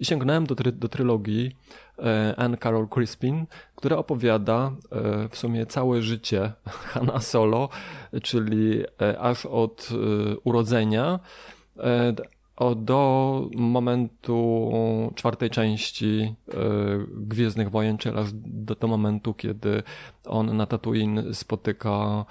I sięgnąłem do, do trylogii e, Anne Carol Crispin, która opowiada e, w sumie całe życie Hanna Solo, czyli e, aż od urodzenia do momentu czwartej części Gwiezdnych Wojen, czyli aż do, do momentu, kiedy on na Tatooine spotyka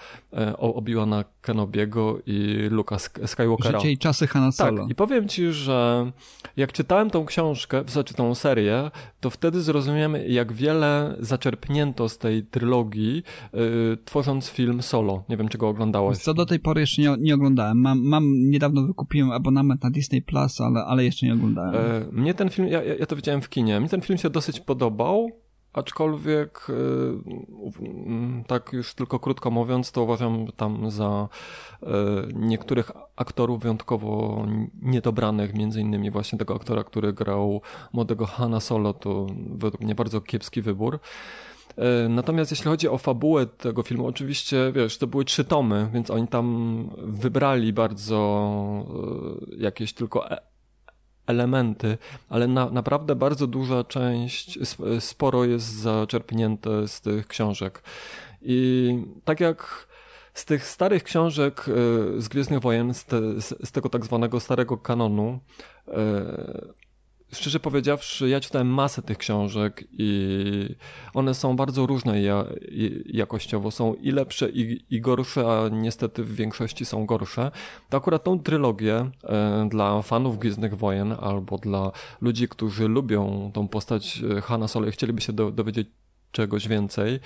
Obi-Wana Kenobiego i Luka Skywalkera. Życie i czasy Hanna Solo. Tak, i powiem ci, że jak czytałem tą książkę, znaczy tą serię, to wtedy zrozumiałem, jak wiele zaczerpnięto z tej trylogii, yy, tworząc film Solo. Nie wiem, czy go oglądałeś. Co do tej pory jeszcze nie, nie oglądałem. Mam, mam, niedawno wykupiłem abonament na Disney Plus, ale, ale jeszcze nie oglądałem. Yy, mnie ten film, ja, ja to widziałem w kinie, mnie ten film się dosyć podobał. Aczkolwiek, y, tak już tylko krótko mówiąc, to uważam tam za y, niektórych aktorów wyjątkowo niedobranych, między innymi właśnie tego aktora, który grał młodego Hanna Solo, to według mnie bardzo kiepski wybór. Y, natomiast jeśli chodzi o fabułę tego filmu, oczywiście, wiesz, to były trzy tomy, więc oni tam wybrali bardzo jakieś tylko e, elementy, ale na, naprawdę bardzo duża część, sporo jest zaczerpnięte z tych książek. I tak jak z tych starych książek e, z Gwiezdnych Wojen, z, te, z tego tak zwanego starego kanonu, e, szczerze powiedziawszy, ja czytałem masę tych książek i one są bardzo różne ja, jakościowo. Są i lepsze, i, i, gorsze, a niestety w większości są gorsze. To akurat tą trylogię e, dla fanów Gwiezdnych Wojen albo dla ludzi, którzy lubią tą postać e, Hanna Solo i chcieliby się do, dowiedzieć czegoś więcej,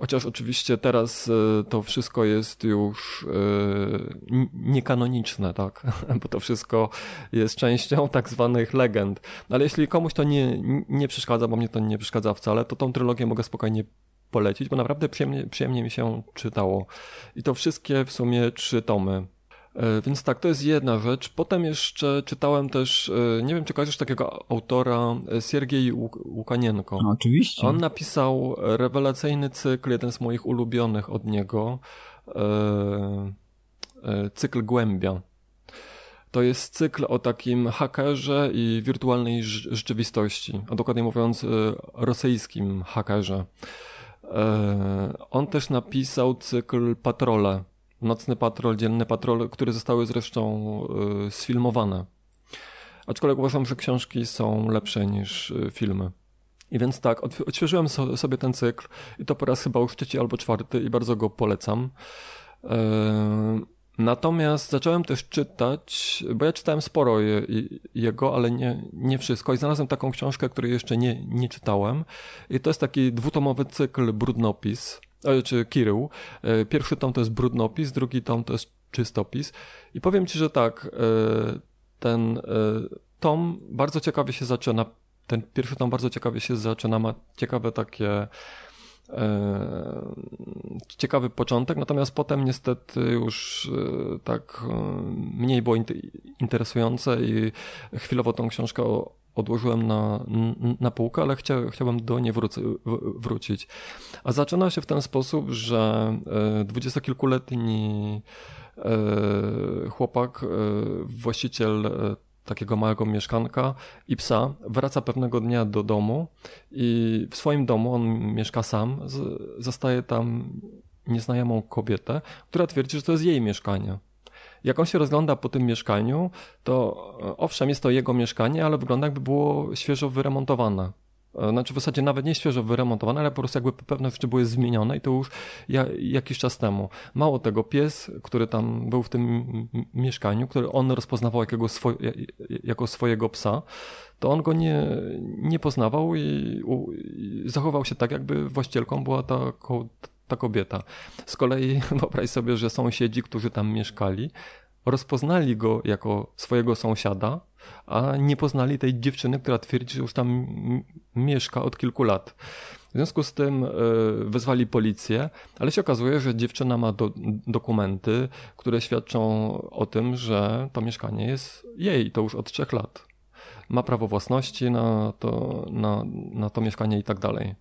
Chociaż oczywiście teraz e, to wszystko jest już e, niekanoniczne, tak? Bo to wszystko jest częścią tak zwanych legend. Ale jeśli komuś to nie, nie przeszkadza, bo mnie to nie przeszkadza wcale, to tą trylogię mogę spokojnie polecić, bo naprawdę przyjemnie, przyjemnie mi się czytało. I to wszystkie w sumie trzy tomy. E, więc tak, to jest jedna rzecz. Potem jeszcze czytałem też, e, nie wiem czy kojarzysz takiego autora, e, Siergiej Łukanienko. No, oczywiście. On napisał rewelacyjny cykl, jeden z moich ulubionych od niego, cykl Głębia. To jest cykl o takim hakerze i wirtualnej rzeczywistości, a dokładnie mówiąc rosyjskim hakerze. On też napisał cykl Patrole Nocny Patrol, Dzienny Patrol, które zostały zresztą y, sfilmowane. Aczkolwiek uważam, że książki są lepsze niż y, filmy. I więc tak, odświeżyłem sobie ten cykl i to po raz chyba już trzeci albo czwarty i bardzo go polecam. E, natomiast zacząłem też czytać, bo ja czytałem sporo jego, ale nie, nie wszystko i znalazłem taką książkę, której jeszcze nie, nie czytałem i to jest taki dwutomowy cykl Brudnopis czy Kirył. E, pierwszy tom to jest brudnopis, drugi tom to jest czystopis. I powiem ci, że tak, e, ten e, tom bardzo ciekawie się zaczyna. Ten pierwszy tom bardzo ciekawie się zaczyna, ma ciekawe takie ciekawy początek, natomiast potem niestety już tak mniej było interesujące i chwilowo tą książkę odłożyłem na, na półkę, ale chcia, chciałem do niej wróci, wrócić. A zaczyna się w ten sposób, że e, dwudziestokilkuletni e, chłopak, e, właściciel takiego małego mieszkanka i psa, wraca pewnego dnia do domu i w swoim domu, on mieszka sam, zostaje tam nieznajomą kobietę, która twierdzi, że to jest jej mieszkanie. Jak on się rozgląda po tym mieszkaniu, to e, owszem, jest to jego mieszkanie, ale wygląda jakby było świeżo wyremontowane. E, znaczy w zasadzie nawet nie świeżo wyremontowane, ale po prostu jakby pewne rzeczy były zmienione i to już ja, jakiś czas temu. Mało tego, pies, który tam był w tym mieszkaniu, który on rozpoznawał jakiego swo jako swojego psa, to on go nie, nie poznawał i, i zachował się tak, jakby właścicielką była ta, ta kobieta. Z kolei wyobraź sobie, że sąsiedzi, którzy tam mieszkali, rozpoznali go jako swojego sąsiada, a nie poznali tej dziewczyny, która twierdzi, że już tam mieszka od kilku lat. W związku z tym e, wezwali policję, ale się okazuje, że dziewczyna ma do, dokumenty, które świadczą o tym, że to mieszkanie jest jej, to już od trzech lat. Ma prawo własności na to, na, na to mieszkanie i tak dalej.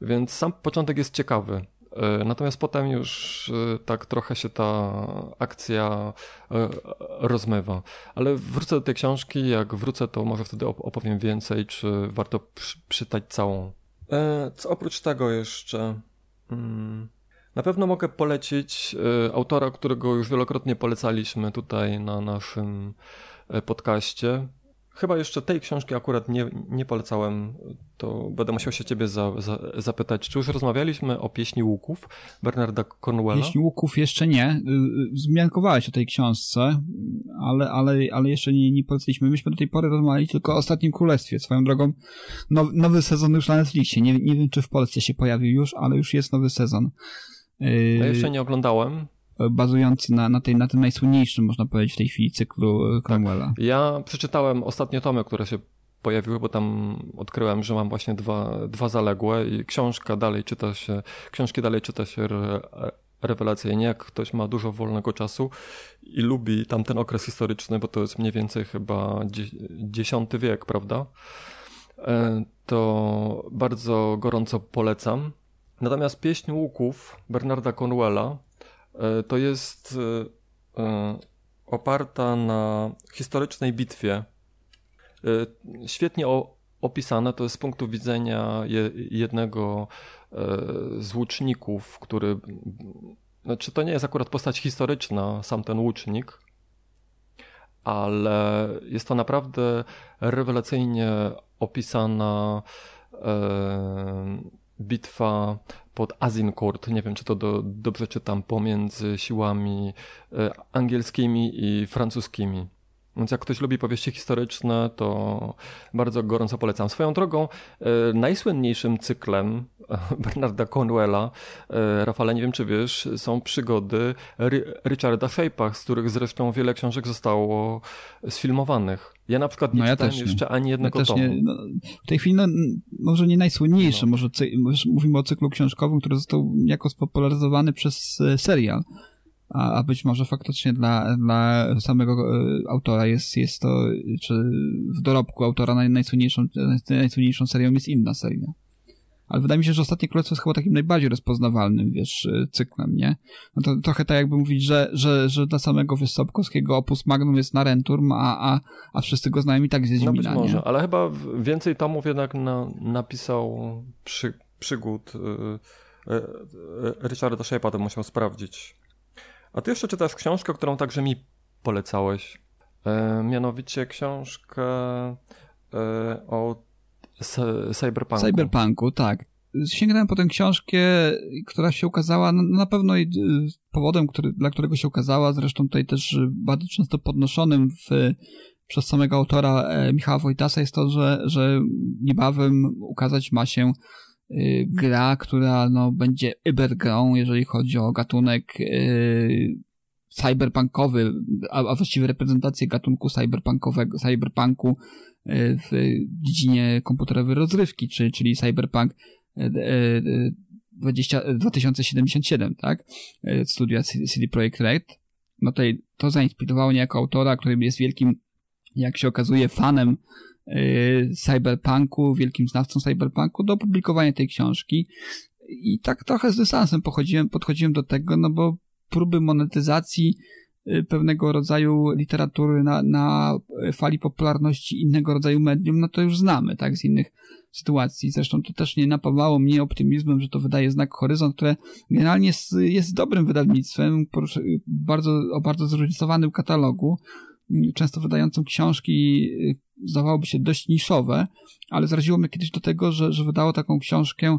Więc sam początek jest ciekawy. E, natomiast potem już e, tak trochę się ta akcja e, rozmywa. Ale wrócę do tej książki, jak wrócę, to może wtedy opowiem więcej, czy warto przytać całą. Co oprócz tego jeszcze... Hmm, na pewno mogę polecić autora, którego już wielokrotnie polecaliśmy tutaj na naszym podcaście. Chyba jeszcze tej książki akurat nie, nie polecałem, to będę musiał się ciebie za, za, zapytać. Czy już rozmawialiśmy o pieśni łuków Bernarda Cornwella? Pieśni łuków jeszcze nie. Zmiankowałeś o tej książce, ale, ale, ale jeszcze nie, nie poleciliśmy. Myśmy do tej pory rozmawiali tylko o Ostatnim Królestwie. Swoją drogą nowy, nowy sezon już na Netflixie. Nie, nie wiem, czy w Polsce się pojawił już, ale już jest nowy sezon. Ja jeszcze nie oglądałem bazujący na, na, tej, na tym najsłynniejszym, można powiedzieć, w tej chwili cyklu e, Cromwella. Tak. Ja przeczytałem ostatnie tomy, które się pojawiły, bo tam odkryłem, że mam właśnie dwa, dwa zaległe i książka dalej czyta się, książki dalej czyta się re, rewelacyjnie, jak ktoś ma dużo wolnego czasu i lubi tamten okres historyczny, bo to jest mniej więcej chyba X wiek, prawda? E, to bardzo gorąco polecam. Natomiast pieśń łuków Bernarda Cornwella E, to jest e, e, oparta na historycznej bitwie. Świetnie opisane to jest z punktu widzenia jednego z łuczników, który. Znaczy, to nie jest akurat postać historyczna, sam ten łucznik, ale jest to naprawdę rewelacyjnie opisana bitwa pod Azincourt, nie wiem czy to do, dobrze czytam, pomiędzy siłami e, angielskimi i francuskimi. Więc jak ktoś lubi powieści historyczne, to bardzo gorąco polecam. Swoją drogą, e, najsłynniejszym cyklem Bernarda Cornwella, e, Rafale, nie wiem czy wiesz, są przygody Richarda Shape'a, z których zresztą wiele książek zostało sfilmowanych. Ja na przykład nie no ja czytałem jeszcze ani jednego ja tomu. Nie, no, w tej chwili no, może nie najsłynniejszy, no. może cy, mówimy o cyklu książkowym, który został jako spopularyzowany przez e, serial a, a być może faktycznie dla, dla samego e, autora jest, jest to, czy w dorobku autora najsłynniejszą, najsłynniejszą serią jest inna seria. Ale wydaje mi się, że Ostatnie Królestwo jest chyba takim najbardziej rozpoznawalnym, wiesz, e, cyklem, nie? No to trochę tak jakby mówić, że, że, że dla samego, wiesz, Sapkowskiego opus magnum jest na Renturm, a, a, a wszyscy go znają i tak z Wiedźmina, No być może, nie? ale chyba więcej tomów jednak na, napisał przy, przygód yy, yy, Richarda Shape'a, to musiał sprawdzić. A ty jeszcze czytasz książkę, którą także mi polecałeś. E, mianowicie książkę e, o cyberpunku. Cyberpunku, tak. Sięgnąłem po tę książkę, która się ukazała, na pewno i powodem, który, dla którego się ukazała, zresztą tutaj też bardzo często podnoszonym w, przez samego autora e, Michała Wojtasa jest to, że, że niebawem ukazać ma się gra, która no, będzie grą, jeżeli chodzi o gatunek yy, cyberpunkowy, a, a właściwie reprezentację gatunku cyberpunkowego, cyberpunku yy, w dziedzinie komputerowej rozrywki, czy, czyli cyberpunk yy, 20, 2077, tak? Y, studia CD Projekt Red. No tutaj to zainspirowało niejako autora, który jest wielkim, jak się okazuje, fanem Y, cyberpunku, wielkim znawcą cyberpunku, do opublikowania tej książki. I tak trochę z dystansem pochodziłem, podchodziłem do tego, no bo próby monetyzacji y, pewnego rodzaju literatury na, na fali popularności innego rodzaju medium, no to już znamy, tak, z innych sytuacji. Zresztą to też nie napawało mnie optymizmem, że to wydaje znak Horyzont, które generalnie jest, jest dobrym wydawnictwem, bardzo, o bardzo zróżnicowanym katalogu, często wydającym książki, y, zdawałoby się dość niszowe, ale zraziło mnie kiedyś do tego, że, że wydało taką książkę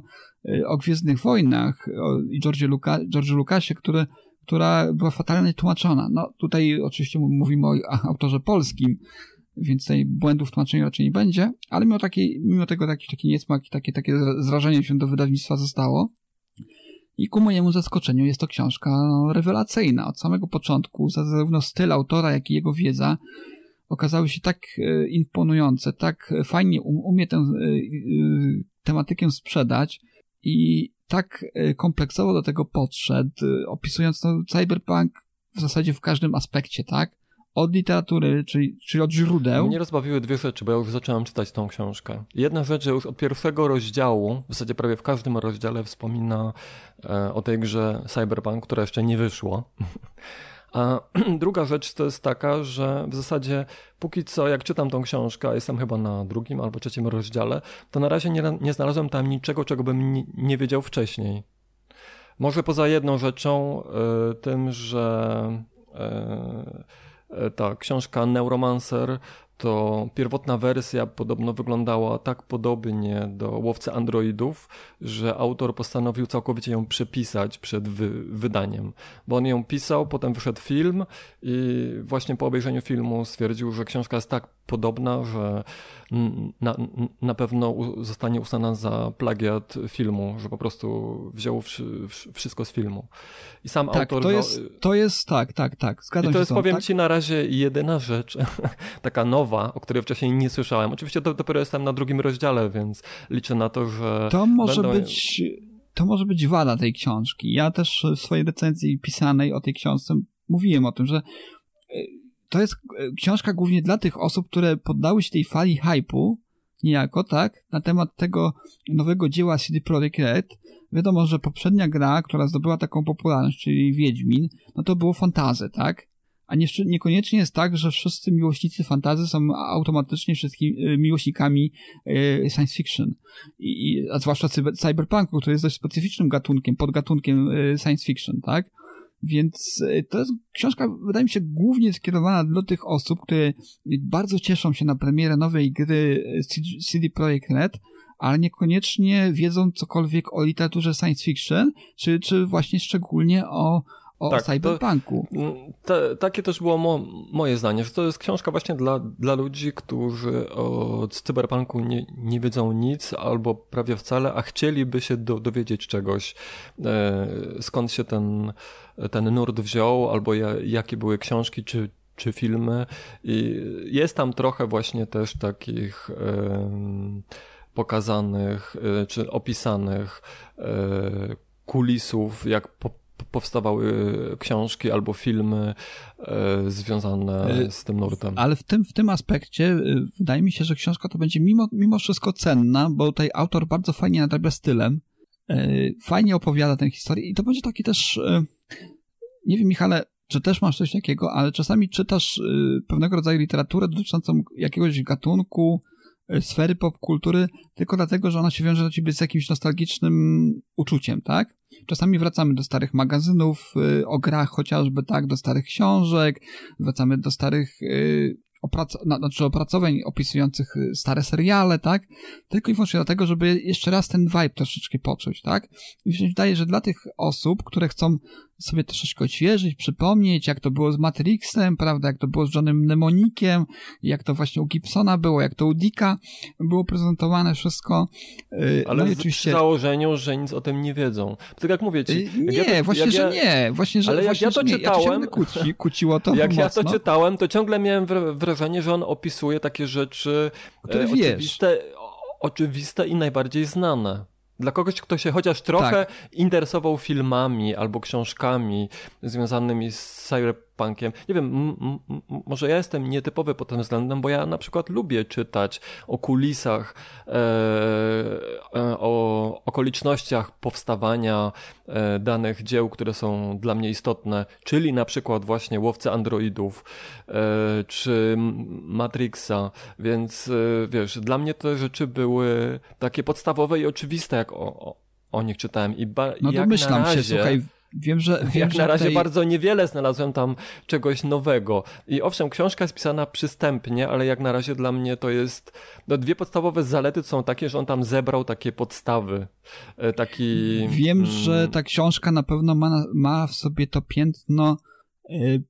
y, o Gwiezdnych Wojnach i George'u Luka, George Lucasie, który, która była fatalnie tłumaczona. No tutaj oczywiście mówimy o autorze polskim, więc tutaj błędów w tłumaczeniu raczej nie będzie, ale mimo, taki, mimo tego taki, taki niesmak, takie, takie zrażenie się do wydawnictwa zostało. I ku mojemu zaskoczeniu jest to książka no, rewelacyjna. Od samego początku, zarówno styl autora, jak i jego wiedza okazały się tak e, imponujące, tak fajnie um, umie tę e, e, tematykę sprzedać i tak kompleksowo do tego podszedł, opisując no, cyberpunk w zasadzie w każdym aspekcie, tak? od literatury, czyli, czyli od źródeł. Mnie rozbawiły dwie rzeczy, bo ja już zaczynam czytać tą książkę. Jedna rzecz, już od pierwszego rozdziału, w zasadzie prawie w każdym rozdziale wspomina o tej grze Cyberpunk, która jeszcze nie wyszła. A druga rzecz to jest taka, że w zasadzie póki co, jak czytam tą książkę, jestem chyba na drugim albo trzecim rozdziale, to na razie nie, nie znalazłem tam niczego, czego bym nie, wiedział wcześniej. Może poza jedną rzeczą, y, tym, że y, y, ta książka Neuromancer to pierwotna wersja podobno wyglądała tak podobnie do łowcy androidów, że autor postanowił całkowicie ją przepisać przed wy wydaniem. Bo on ją pisał, potem wyszedł film i właśnie po obejrzeniu filmu stwierdził, że książka jest tak podobna, że na, na pewno zostanie uznana za plagiat filmu, że po prostu wziął wszystko z filmu. I sam tak, autor... To jest, to jest tak, tak, tak. Zgadzam I to się jest, powiem tak? ci, na razie jedyna rzecz, taka nowa, o której wcześniej nie słyszałem. Oczywiście to dopiero jestem na drugim rozdziale, więc liczę na to, że... To może będą... być... To może być wada tej książki. Ja też w swojej recenzji pisanej o tej książce mówiłem o tym, że to jest książka głównie dla tych osób, które poddały się tej fali hypu, niejako, tak, na temat tego nowego dzieła CD Projekt Red. Wiadomo, że poprzednia gra, która zdobyła taką popularność, czyli Wiedźmin, no to było fantazy, tak? A nie, niekoniecznie jest tak, że wszyscy miłośnicy fantazy są automatycznie wszystkimi miłośnikami y, science fiction. I, a zwłaszcza cyberpunku, który jest dość specyficznym gatunkiem, podgatunkiem y, science fiction, tak? Więc to jest książka, wydaje mi się, głównie skierowana do tych osób, które bardzo cieszą się na premierę nowej gry CD Projekt Red, ale niekoniecznie wiedzą cokolwiek o literaturze science fiction, czy, czy właśnie szczególnie o, o tak, cyberpunku. To, takie też było mo, moje zdanie, że to jest książka właśnie dla, dla ludzi, którzy o cyberpunku nie, nie wiedzą nic albo prawie wcale, a chcieliby się do, dowiedzieć czegoś, e, skąd się ten, ten nurt wziął, albo ja, jakie były książki, czy, czy filmy. I jest tam trochę właśnie też takich e, pokazanych, e, czy opisanych kulisów, jak po, powstawały książki albo filmy e, związane z tym nurtem. Ale w tym, w tym aspekcie wydaje mi się, że książka to będzie mimo, mimo wszystko cenna, bo tutaj autor bardzo fajnie nadrabia stylem, fajnie opowiada tę historię i to będzie taki też, nie wiem Michale, czy też masz coś takiego, ale czasami czytasz pewnego rodzaju literaturę dotyczącą jakiegoś gatunku, sfery popkultury, tylko dlatego, że ona się wiąże do ciebie z jakimś nostalgicznym uczuciem, tak? Czasami wracamy do starych magazynów y, o grach chociażby, tak, do starych książek, wracamy do starych y, oprac znaczy opracowań opisujących y, stare seriale, tak? Tylko i wyłącznie dlatego, żeby jeszcze raz ten vibe troszeczkę poczuć, tak? I się wydaje, że dla tych osób, które chcą sobie troszeczkę odświeżyć, przypomnieć, jak to było z Matrixem, prawda, jak to było z Johnem Mnemonikiem, jak to właśnie u Gibsona było, jak to u Dicka było prezentowane wszystko. Ale no oczywiście... przy założeniu, że nic o tym nie wiedzą. Tak jak mówię ci... Nie, ja to, właśnie, że ja... nie. Właśnie, że, Ale jak właśnie, ja to nie. czytałem... Ja to kłóci, kłóciło to Jak mocno. ja to czytałem, to ciągle miałem wrażenie, że on opisuje takie rzeczy Które e, wiesz. oczywiste, oczywiste i najbardziej znane. Dla kogoś, kto się chociaż trochę Tak. interesował filmami albo książkami związanymi z cyberpunkiem. Nie wiem, może ja jestem nietypowy pod tym względem, bo ja na przykład lubię czytać o kulisach, e, e, o okolicznościach powstawania e, danych dzieł, które są dla mnie istotne, czyli na przykład właśnie Łowcy Androidów, e, czy Matrixa, więc e, wiesz, dla mnie te rzeczy były takie podstawowe i oczywiste, jak o, o, o nich czytałem. I ba- No domyślam razie, się, słuchaj, wiem, że... Wiem, jak że na razie tutaj... bardzo niewiele znalazłem tam czegoś nowego. I owszem, książka jest pisana przystępnie, ale jak na razie dla mnie to jest. No, dwie podstawowe zalety są takie, że on tam zebrał takie podstawy. E, Taki. Wiem, mm, że ta książka na pewno ma, ma w sobie to piętno y,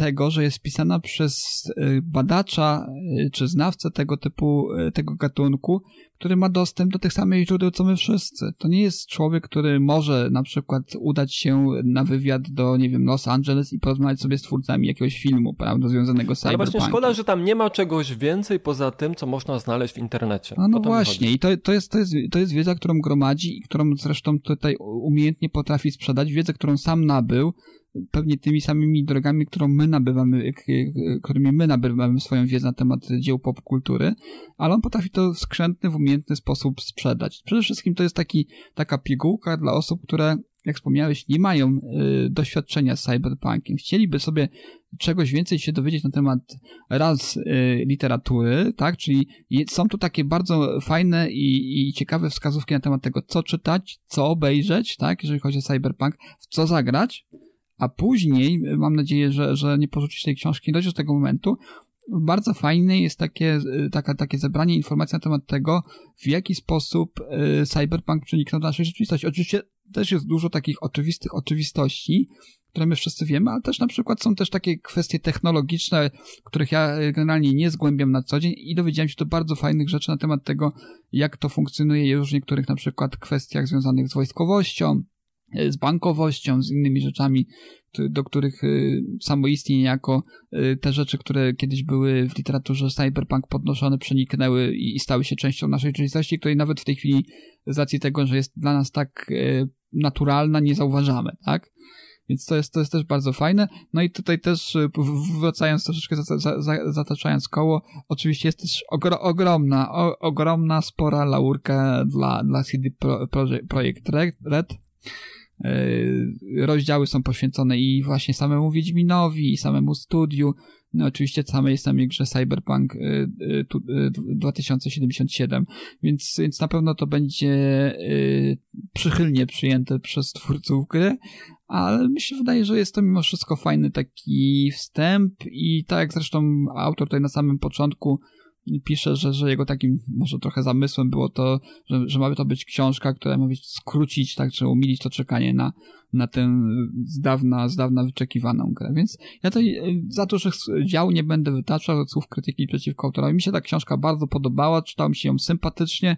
tego, że jest pisana przez y, badacza y, czy znawcę tego typu, y, tego gatunku, który ma dostęp do tych samych źródeł, co my wszyscy. To nie jest człowiek, który może na przykład udać się na wywiad do, nie wiem, Los Angeles i porozmawiać sobie z twórcami jakiegoś filmu, prawda, związanego z Ale właśnie cyberpunkiem. szkoda, że tam nie ma czegoś więcej poza tym, co można znaleźć w internecie. No, no O to mi właśnie, i to, to, jest, to, jest, to jest wiedza, którą gromadzi i którą zresztą tutaj umiejętnie potrafi sprzedać, wiedzę, którą sam nabył, pewnie tymi samymi drogami, którą my nabywamy, którymi my nabywamy swoją wiedzę na temat dzieł popkultury, ale on potrafi to w skrzętny, w umiejętny sposób sprzedać. Przede wszystkim to jest taki, taka pigułka dla osób, które jak wspomniałeś, nie mają y, doświadczenia z cyberpunkiem. Chcieliby sobie czegoś więcej się dowiedzieć na temat raz y, literatury, tak? Czyli są tu takie bardzo fajne i, i ciekawe wskazówki na temat tego, co czytać, co obejrzeć, tak? Jeżeli chodzi o cyberpunk, w co zagrać, a później, mam nadzieję, że, że nie porzucisz tej książki, dojdziesz do tego momentu, bardzo fajne jest takie, y, taka, takie zebranie informacji na temat tego, w jaki sposób y, cyberpunk przeniknął do naszej rzeczywistości. Oczywiście też jest dużo takich oczywistych oczywistości, które my wszyscy wiemy, ale też na przykład są też takie kwestie technologiczne, których ja e, generalnie nie zgłębiam na co dzień i dowiedziałem się tu bardzo fajnych rzeczy na temat tego, jak to funkcjonuje już w niektórych na przykład kwestiach związanych z wojskowością, e, z bankowością, z innymi rzeczami, do których e, samoistnie niejako te rzeczy, które kiedyś były w literaturze cyberpunk podnoszone, przeniknęły i stały się częścią naszej rzeczywistości, której nawet w tej chwili z racji tego, że jest dla nas tak naturalna, nie zauważamy, tak? Więc to jest, to jest też bardzo fajne. No i tutaj też wracając troszeczkę, za, za, za, zataczając koło, oczywiście jest też ogro, ogromna, o, ogromna, spora laurka dla, dla CD Pro, Projekt Red. Y, rozdziały są poświęcone i właśnie samemu Wiedźminowi, i samemu studiu, no oczywiście samej samej grze Cyberpunk 2077, więc, więc na pewno to będzie przychylnie przyjęte przez twórców gry, ale mi się wydaje, że jest to mimo wszystko fajny taki wstęp i tak jak zresztą autor tutaj na samym początku pisze, że, że jego takim może trochę zamysłem było to, że, że ma to być książka, która ma być skrócić, tak, czy umilić to czekanie na, na tę z dawna, z dawna wyczekiwaną grę. Więc ja tutaj e, za dużych dział nie będę wytaczał słów krytyki przeciwko autorowi. Mi się ta książka bardzo podobała, czytał mi się ją sympatycznie,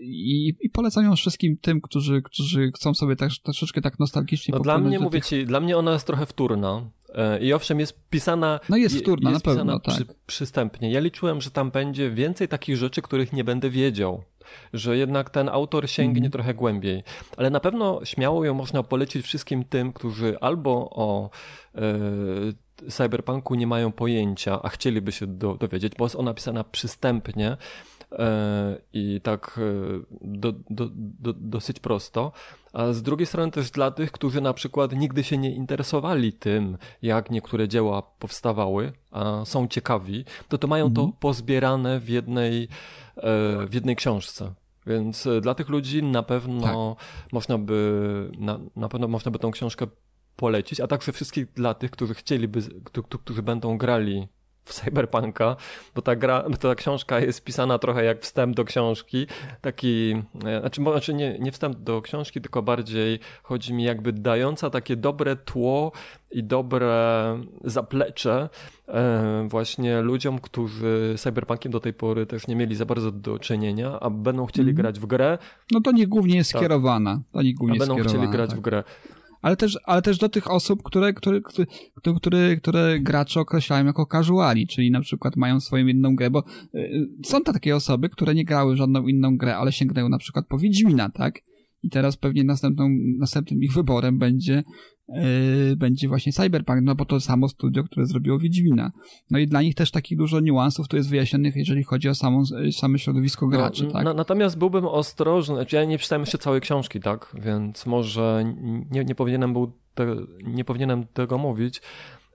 i, i polecam ją wszystkim tym, którzy, którzy chcą sobie tak, troszeczkę tak nostalgicznie no Dla mnie, mówię ci, dla mnie ona jest trochę wtórna. E, I owszem, jest pisana. No jest wtórna, jest na pewno. Tak. Przy, przystępnie. Ja liczyłem, że tam będzie więcej takich rzeczy, których nie będę wiedział. Że jednak ten autor sięgnie mm. trochę głębiej. Ale na pewno śmiało ją można polecić wszystkim tym, którzy albo o e, cyberpunku nie mają pojęcia, a chcieliby się do, dowiedzieć, bo jest ona pisana przystępnie i tak e, do, do, do, dosyć prosto. A z drugiej strony też dla tych, którzy na przykład nigdy się nie interesowali tym, jak niektóre dzieła powstawały, a są ciekawi, to to mają mhm. to pozbierane w jednej, e, w jednej książce. Więc dla tych ludzi na pewno tak. można by, na, na pewno można by tą książkę polecić, a także wszystkich dla tych, którzy chcieliby, którzy będą grali w Cyberpunka, bo ta gra, bo ta książka jest pisana trochę jak wstęp do książki, taki, e, znaczy, znaczy nie, nie wstęp do książki, tylko bardziej chodzi mi jakby dająca takie dobre tło i dobre zaplecze e, właśnie ludziom, którzy Cyberpunkiem do tej pory też nie mieli za bardzo do czynienia, a będą chcieli mm. grać w grę. No to nie głównie jest tak. skierowana. To nie głównie a będą skierowana, chcieli grać tak. w grę ale też, ale też do tych osób, które, które, które, które, które gracze określają jako casuali, czyli na przykład mają swoją jedną grę, bo y, są to takie osoby, które nie grały żadną inną grę, ale sięgnęły na przykład po Wiedźmina, tak? I teraz pewnie następną, następnym ich wyborem będzie Yy, będzie właśnie Cyberpunk, no bo to samo studio, które zrobiło Wiedźmina. No i dla nich też takich dużo niuansów to jest wyjaśnionych, jeżeli chodzi o samą, same środowisko no, graczy, no, tak? Na, natomiast byłbym ostrożny, znaczy ja nie czytałem jeszcze całej książki, tak? Więc może nie, nie powinienem był te, nie powinienem tego mówić,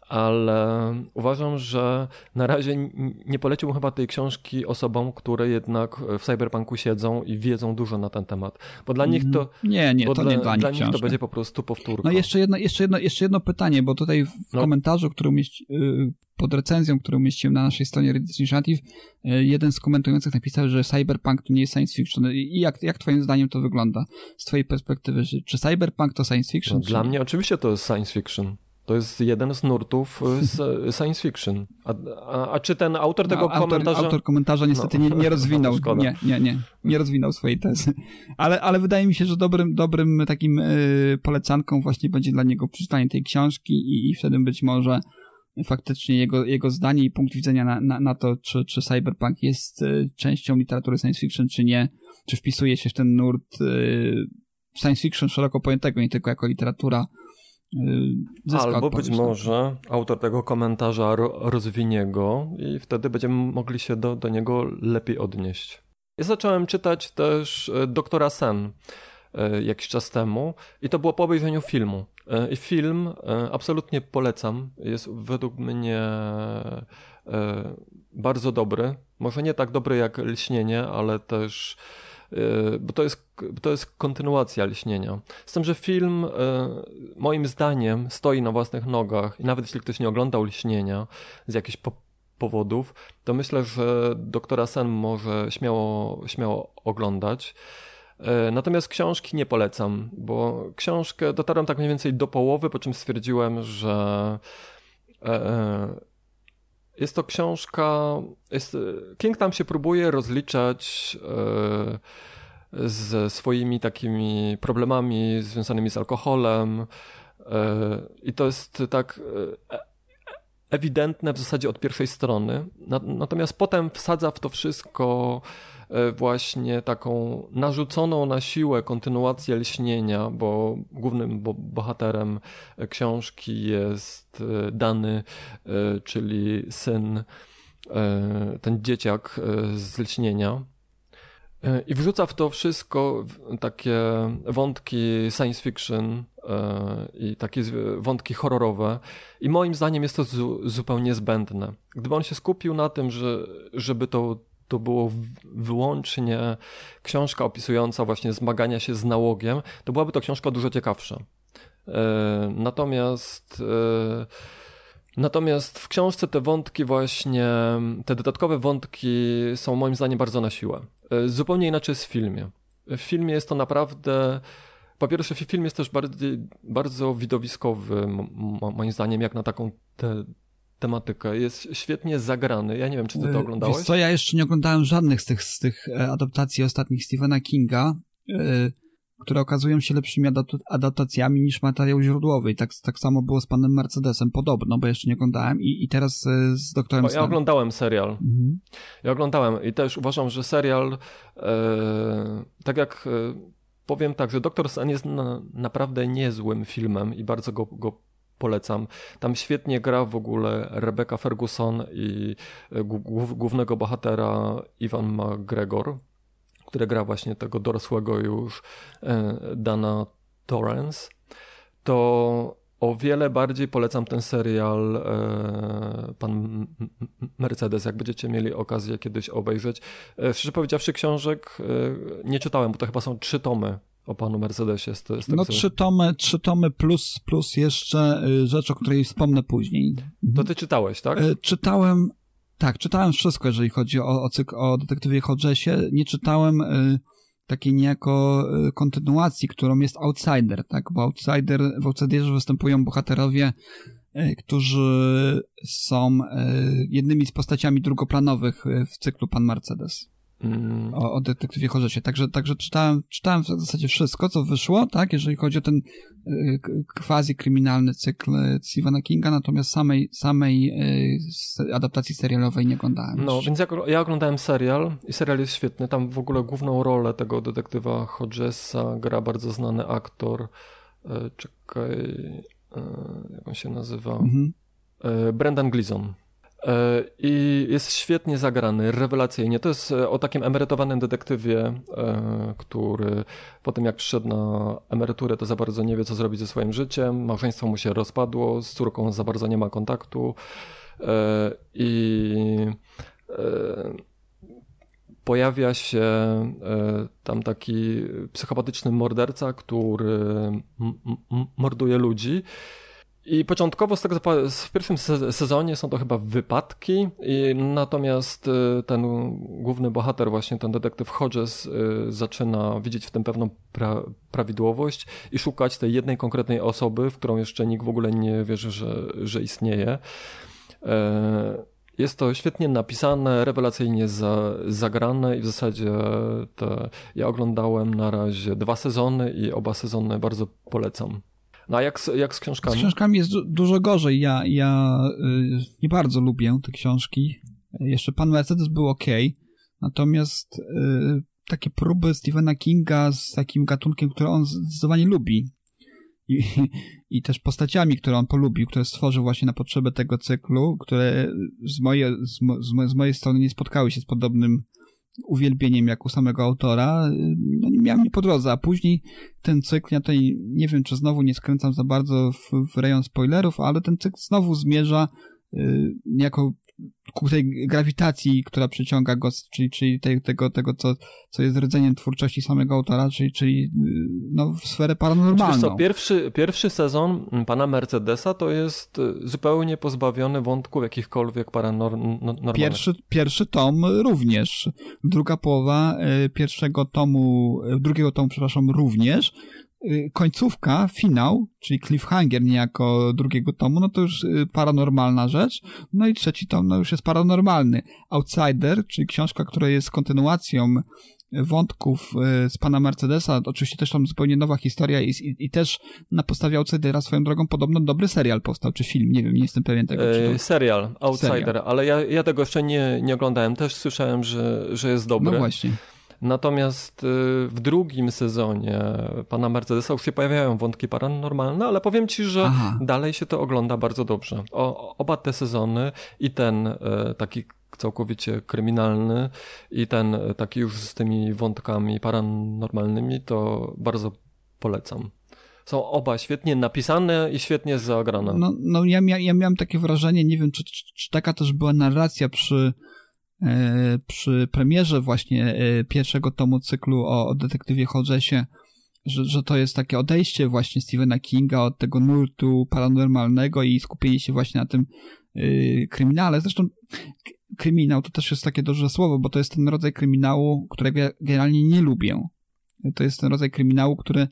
ale uważam, że na razie nie poleciłbym chyba tej książki osobom, które jednak w cyberpunku siedzą i wiedzą dużo na ten temat. Bo dla nich to. Nie, nie, to dla, nie dla nich. Nich to będzie po prostu powtórka. No jeszcze jedno, jeszcze jedno, jeszcze jedno pytanie, bo tutaj w no. komentarzu, który umieści, y, pod recenzją, którą umieściłem na naszej stronie Reddit Initiative, y, jeden z komentujących napisał, że cyberpunk to nie jest science fiction. I jak, jak twoim zdaniem to wygląda z twojej perspektywy? Czy cyberpunk to science fiction? No, dla mnie oczywiście to jest science fiction. To jest jeden z nurtów z science fiction. A, a, a czy ten autor tego no, autor, komentarza... Autor komentarza niestety no. nie, nie rozwinął. nie, nie, nie. Nie rozwinął swojej tezy. Ale, ale wydaje mi się, że dobrym, dobrym takim y, polecanką właśnie będzie dla niego przeczytanie tej książki i, i wtedy być może faktycznie jego, jego zdanie i punkt widzenia na, na, na to, czy, czy cyberpunk jest y, częścią literatury science fiction, czy nie, czy wpisuje się w ten nurt y, science fiction szeroko pojętego, nie tylko jako literatura Albo być może autor tego komentarza ro, rozwinie go i wtedy będziemy mogli się do, do niego lepiej odnieść. Ja zacząłem czytać też e, Doktora Sen e, jakiś czas temu i to było po obejrzeniu filmu. E, I film absolutnie polecam. Jest według mnie bardzo dobry. Może nie tak dobry jak Lśnienie, ale też bo to jest, to jest kontynuacja Lśnienia. Z tym, że film e, moim zdaniem stoi na własnych nogach i nawet jeśli ktoś nie oglądał Lśnienia z jakichś po powodów, to myślę, że doktora Sen może śmiało, śmiało oglądać. E, Natomiast książki nie polecam, bo książkę dotarłem tak mniej więcej do połowy, po czym stwierdziłem, że e, jest to książka. Jest, King tam się próbuje rozliczać e, ze swoimi takimi problemami związanymi z alkoholem. e, I to jest tak e, ewidentne w zasadzie od pierwszej strony. Na- Natomiast potem wsadza w to wszystko e, właśnie taką narzuconą na siłę kontynuację lśnienia, bo głównym bo bohaterem e, książki jest e, Dany, czyli syn, ten dzieciak z lśnienia. E, I wrzuca w to wszystko takie wątki science fiction e, i takie wątki horrorowe. I moim zdaniem jest to zu, zupełnie zbędne. Gdyby on się skupił na tym, że, żeby to, to było wyłącznie książka opisująca właśnie zmagania się z nałogiem, to byłaby to książka dużo ciekawsza. E, Natomiast Natomiast w książce te wątki właśnie, te dodatkowe wątki są moim zdaniem bardzo na siłę. E, Zupełnie inaczej jest w filmie. W filmie jest to naprawdę. Po pierwsze, fi- film jest też bardziej, bardzo widowiskowy, moim zdaniem, jak na taką te, tematykę. Jest świetnie zagrany. Ja nie wiem, czy ty to E, oglądałeś? Wiesz co, ja jeszcze nie oglądałem żadnych z tych, z tych e, adaptacji ostatnich Stephena Kinga, które okazują się lepszymi adapta- adaptacjami niż materiał źródłowy. I tak, tak samo było z panem Mercedesem, podobno, bo jeszcze nie oglądałem. I, i teraz e, z doktorem ja oglądałem serial. Mhm. Ja oglądałem i też uważam, że serial, e, tak jak e, powiem tak, że Doktor Sen jest na, naprawdę niezłym filmem i bardzo go, go polecam. Tam świetnie gra w ogóle Rebecca Ferguson i głównego bohatera Ivan McGregor, który gra właśnie tego dorosłego już e, Dana Torrance. To o wiele bardziej polecam ten serial e, Pan Mercedes, jak będziecie mieli okazję kiedyś obejrzeć. E, szczerze powiedziawszy, książek nie czytałem, bo to chyba są trzy tomy o panu Mercedesie. Z, te- z No trzy tomy, trzy tomy plus, plus jeszcze y, rzecz, o której wspomnę później. To ty czytałeś, tak? Czytałem, tak, czytałem wszystko, jeżeli chodzi o, o, cyk, o detektywie Hodgesie. Nie czytałem y, takiej niejako y, kontynuacji, którą jest Outsider, tak? Bo Outsider, w Outsiderze występują bohaterowie, y, którzy są y, jednymi z postaciami drugoplanowych y, w cyklu Pan Mercedes Mm, o, o detektywie Hodgesie. Także, także czytałem, czytałem w zasadzie wszystko, co wyszło, tak? Jeżeli chodzi o ten y, k- quasi-kryminalny cykl y, Stephena Kinga, natomiast samej, samej y, adaptacji serialowej nie oglądałem. No, więc ja, ja oglądałem serial i serial jest świetny. Tam w ogóle główną rolę tego detektywa Hodgesa gra bardzo znany aktor. Czekaj, jak on się nazywa? Mhm. Brendan Gleeson. E, I jest świetnie zagrany, rewelacyjnie. To jest e, o takim emerytowanym detektywie, e, który po tym jak przyszedł na emeryturę, to za bardzo nie wie, co zrobić ze swoim życiem. Małżeństwo mu się rozpadło, z córką za bardzo nie ma kontaktu. I pojawia się tam taki psychopatyczny morderca, który morduje ludzi. I początkowo z tego, w pierwszym se- sezonie są to chyba wypadki, i natomiast y, ten główny bohater, właśnie ten detektyw Hodges, y, zaczyna widzieć w tym pewną pra prawidłowość i szukać tej jednej konkretnej osoby, w którą jeszcze nikt w ogóle nie wierzy, że, że istnieje. E, Jest to świetnie napisane, rewelacyjnie za, zagrane i w zasadzie te, ja oglądałem na razie dwa sezony i oba sezony bardzo polecam. No a jak, jak z Z książkami? książkami jest du- dużo gorzej. Ja, ja y, nie bardzo lubię te książki. Jeszcze Pan Mercedes był ok, natomiast y, takie próby Stephena Kinga z takim gatunkiem, który on zdecydowanie lubi, i, i też postaciami, które on polubił, które stworzył właśnie na potrzeby tego cyklu, które z, moje, z, mo, z mojej strony nie spotkały się z podobnym uwielbieniem jak u samego autora, no nie miałem nie po drodze, a później ten cykl, ja tutaj nie wiem, czy znowu nie skręcam za bardzo w, w rejon spoilerów, ale ten cykl znowu zmierza y, jako ku tej grawitacji, która przyciąga go, czyli, czyli tej, tego, tego co, co jest rdzeniem twórczości samego autora, czyli, czyli y, no, w sferę paranormalną. co, pierwszy, pierwszy sezon pana Mercedesa to jest y, zupełnie pozbawiony wątków jakichkolwiek paranormalnych. Pierwszy, pierwszy tom również. Druga połowa y, pierwszego tomu, drugiego tomu, przepraszam, również. Y, końcówka, finał, czyli cliffhanger niejako drugiego tomu, no to już y, paranormalna rzecz. No i trzeci tom, no już jest paranormalny. Outsider, czyli książka, która jest kontynuacją wątków y, z pana Mercedesa, oczywiście też tam zupełnie nowa historia i, i, i, też na podstawie Outsidera swoją drogą podobno dobry serial powstał, czy film, nie wiem, nie jestem pewien tego. Czy to... Serial, Outsider, serial. ale ja, ja tego jeszcze nie, nie oglądałem, też słyszałem, że, że jest dobry. No właśnie. Natomiast y, w drugim sezonie pana Mercedesa już się pojawiają wątki paranormalne, ale powiem ci, że Aha. dalej się to ogląda bardzo dobrze. O, oba te sezony i ten y, taki całkowicie kryminalny i ten taki już z tymi wątkami paranormalnymi, to bardzo polecam. Są oba świetnie napisane i świetnie zagrane. No, no ja, mia ja miałem takie wrażenie, nie wiem, czy, czy, czy taka też była narracja przy przy premierze właśnie e, pierwszego tomu cyklu o, o detektywie Hodgesie, że, że to jest takie odejście właśnie Stephena Kinga od tego nurtu paranormalnego i skupienie się właśnie na tym yy, kryminale. Zresztą kryminał to też jest takie duże słowo, bo to jest ten rodzaj kryminału, którego ja generalnie nie lubię. To jest ten rodzaj kryminału, który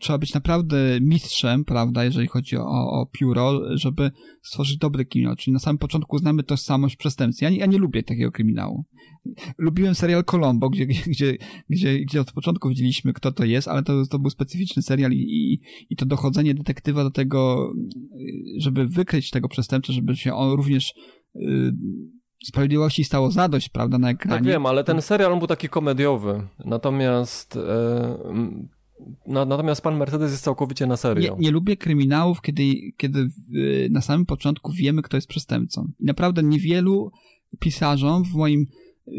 trzeba być naprawdę mistrzem, prawda, jeżeli chodzi o, o pióro, żeby stworzyć dobry kryminał. Czyli na samym początku znamy tożsamość przestępcy. Ja nie, ja nie lubię takiego kryminału. Lubiłem serial Colombo, gdzie, gdzie, gdzie, gdzie od początku widzieliśmy, kto to jest, ale to, to był specyficzny serial i, i, i to dochodzenie detektywa do tego, y, żeby wykryć tego przestępcę, żeby się on również yy, sprawiedliwości stało zadość, prawda, na ekranie. Tak wiem, ale ten serial był taki komediowy. Natomiast e, no, natomiast pan Mercedes jest całkowicie na serio. Nie, nie lubię kryminałów, kiedy, kiedy na samym początku wiemy, kto jest przestępcą. Naprawdę niewielu pisarzom w moim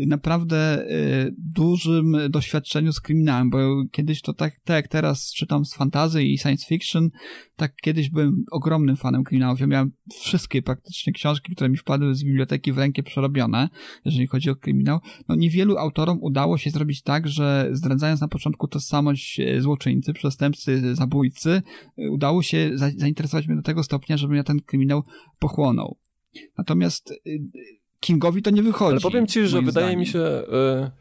naprawdę y, dużym doświadczeniu z kryminałem, bo kiedyś to tak, tak jak teraz czytam z fantazy i science fiction, tak kiedyś byłem ogromnym fanem kryminałów. Ja miałem wszystkie praktycznie książki, które mi wpadły z biblioteki w rękę przerobione, jeżeli chodzi o kryminał. No niewielu autorom udało się zrobić tak, że zdradzając na początku tożsamość e, złoczyńcy, przestępcy, zabójcy, e, udało się zainteresować mnie do tego stopnia, żebym ja ten kryminał pochłonął. Natomiast y, Kingowi to nie wychodzi. Ale powiem ci, że wydaje zdaniem. mi się. Y,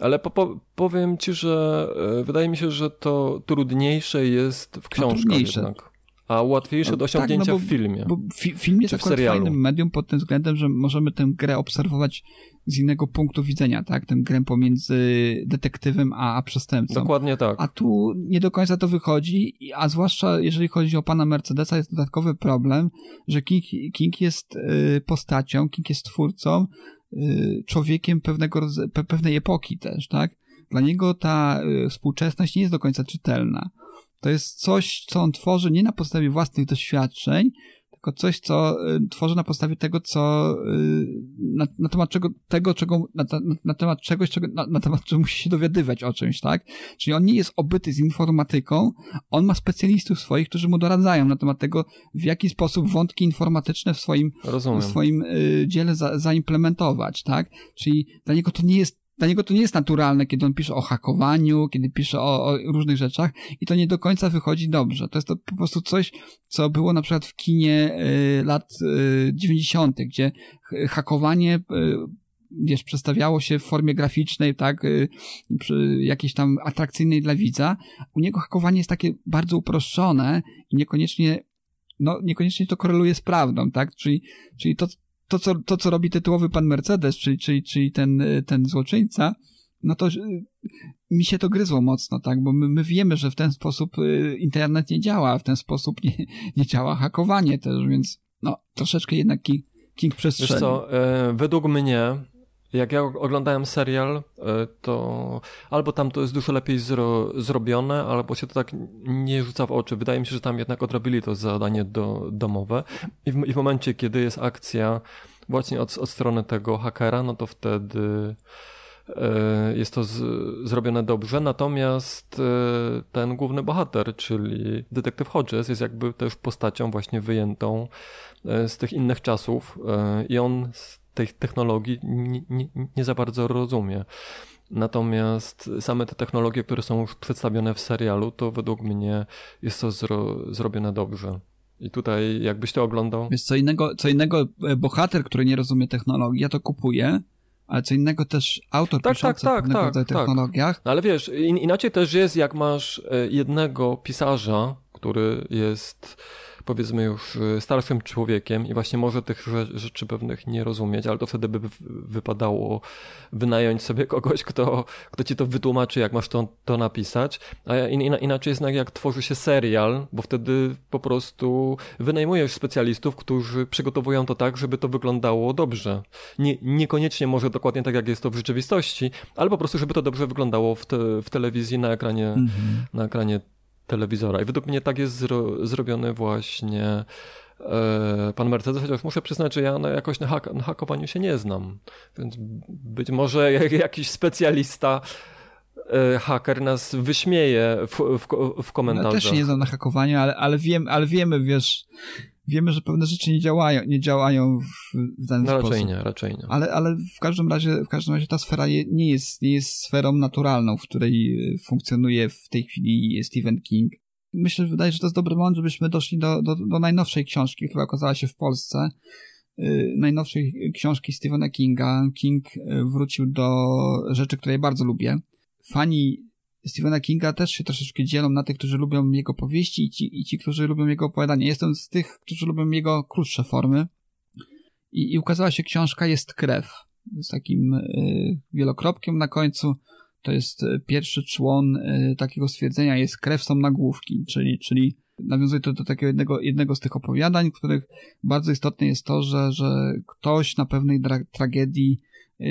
ale po, po, powiem ci, że y, wydaje mi się, że to trudniejsze jest w książkach jednak. A łatwiejsze no, do osiągnięcia tak, no bo, w filmie. Bo fi, film jest akurat fajnym medium pod tym względem, że możemy tę grę obserwować z innego punktu widzenia, tak? Tę grę pomiędzy detektywem a, a przestępcą. Dokładnie tak. A tu nie do końca to wychodzi, a zwłaszcza jeżeli chodzi o pana Mercedesa, jest dodatkowy problem, że King, King jest y, postacią, King jest twórcą, y, człowiekiem pewnego, pe, pewnej epoki też, tak? Dla niego ta y, współczesność nie jest do końca czytelna. To jest coś, co on tworzy nie na podstawie własnych doświadczeń, tylko coś, co y, tworzy na podstawie tego, co y, na, na temat czego, tego, czego, na, na, na temat czegoś, czego, na, na, temat czego musi się dowiadywać o czymś, tak? Czyli on nie jest obyty z informatyką, on ma specjalistów swoich, którzy mu doradzają na temat tego, w jaki sposób wątki informatyczne w swoim, w swoim y, dziele za, zaimplementować, tak? Czyli dla niego to nie jest dla niego to nie jest naturalne, kiedy on pisze o hakowaniu, kiedy pisze o, o, różnych rzeczach i to nie do końca wychodzi dobrze. To jest to po prostu coś, co było na przykład w kinie y, lat y, 90., gdzie hakowanie y, wiesz, przedstawiało się w formie graficznej, tak, y, jakiejś tam atrakcyjnej dla widza. U niego hakowanie jest takie bardzo uproszczone i niekoniecznie no, niekoniecznie to koreluje z prawdą, tak? Czyli, czyli to, to, co, to, co robi tytułowy pan Mercedes, czyli, czyli, czyli ten, ten złoczyńca, no to y, mi się to gryzło mocno, tak, bo my, my wiemy, że w ten sposób y, internet nie działa, w ten sposób nie, nie działa hakowanie też, więc no, troszeczkę jednak King, King przestrzeni. Wiesz co, e, według mnie jak ja oglądałem serial, e, to albo tam to jest dużo lepiej zro, zrobione, albo się to tak nie rzuca w oczy. Wydaje mi się, że tam jednak odrobili to zadanie do, domowe. I w, I w momencie, kiedy jest akcja właśnie od, od strony tego hakera, no to wtedy e, jest to z, zrobione dobrze, natomiast e, ten główny bohater, czyli detektyw Hodges jest jakby też postacią właśnie wyjętą z tych innych czasów i on tej technologii nie, nie, nie za bardzo rozumie. Natomiast same te technologie, które są już przedstawione w serialu, to według mnie jest to zro, zrobione dobrze. I tutaj, jakbyś to oglądał. Wiesz, co innego, co innego e, bohater, który nie rozumie technologii, ja to kupuję, ale co innego też autor tak, piszący tak, tak, tak, tak, technologiach. Ale wiesz, in, inaczej też jest, jak masz e, jednego pisarza, który jest powiedzmy już y, starszym człowiekiem i właśnie może tych rzeczy pewnych nie rozumieć, ale to wtedy by wypadało wynająć sobie kogoś, kto, kto ci to wytłumaczy, jak masz to, to napisać. A inaczej jest jak tworzy się serial, bo wtedy po prostu wynajmujesz specjalistów, którzy przygotowują to tak, żeby to wyglądało dobrze. Nie, niekoniecznie może dokładnie tak, jak jest to w rzeczywistości, ale po prostu, żeby to dobrze wyglądało w, te, w telewizji na ekranie, -hmm. na ekranie telewizora. I według mnie tak jest zro zrobiony właśnie e, pan Mercedes, chociaż muszę przyznać, że ja na jakoś na, hak na hakowaniu się nie znam. Więc być może jakiś specjalista e, haker nas wyśmieje w, w, w komentarzach. Ja też nie znam na hakowaniu, ale, ale, wiem, ale wiemy, wiesz, wiemy, że pewne rzeczy nie działają, nie działają w, w danym no, sposób. Raczej nie, raczej nie. Ale, ale w każdym razie, w każdym razie ta sfera je, nie jest, nie jest sferą naturalną, w której e, funkcjonuje w tej chwili Stephen King. Myślę, że wydaje, że to jest dobry moment, żebyśmy doszli do, do, do najnowszej książki, która okazała się w Polsce. Yy, najnowszej książki Stephena Kinga. King e, wrócił do rzeczy, które ja bardzo lubię. Fani Stephena Kinga też się troszeczkę dzielą na tych, którzy lubią jego powieści i ci, i ci którzy lubią jego opowiadania. Jestem z tych, którzy lubią jego krótsze formy. I, i ukazała się książka Jest krew. Z takim y, wielokropkiem na końcu. To jest y, pierwszy człon y, takiego stwierdzenia. Jest krew, są nagłówki. Czyli, czyli nawiązuje to do takiego jednego, jednego z tych opowiadań, w których bardzo istotne jest to, że, że ktoś na pewnej tragedii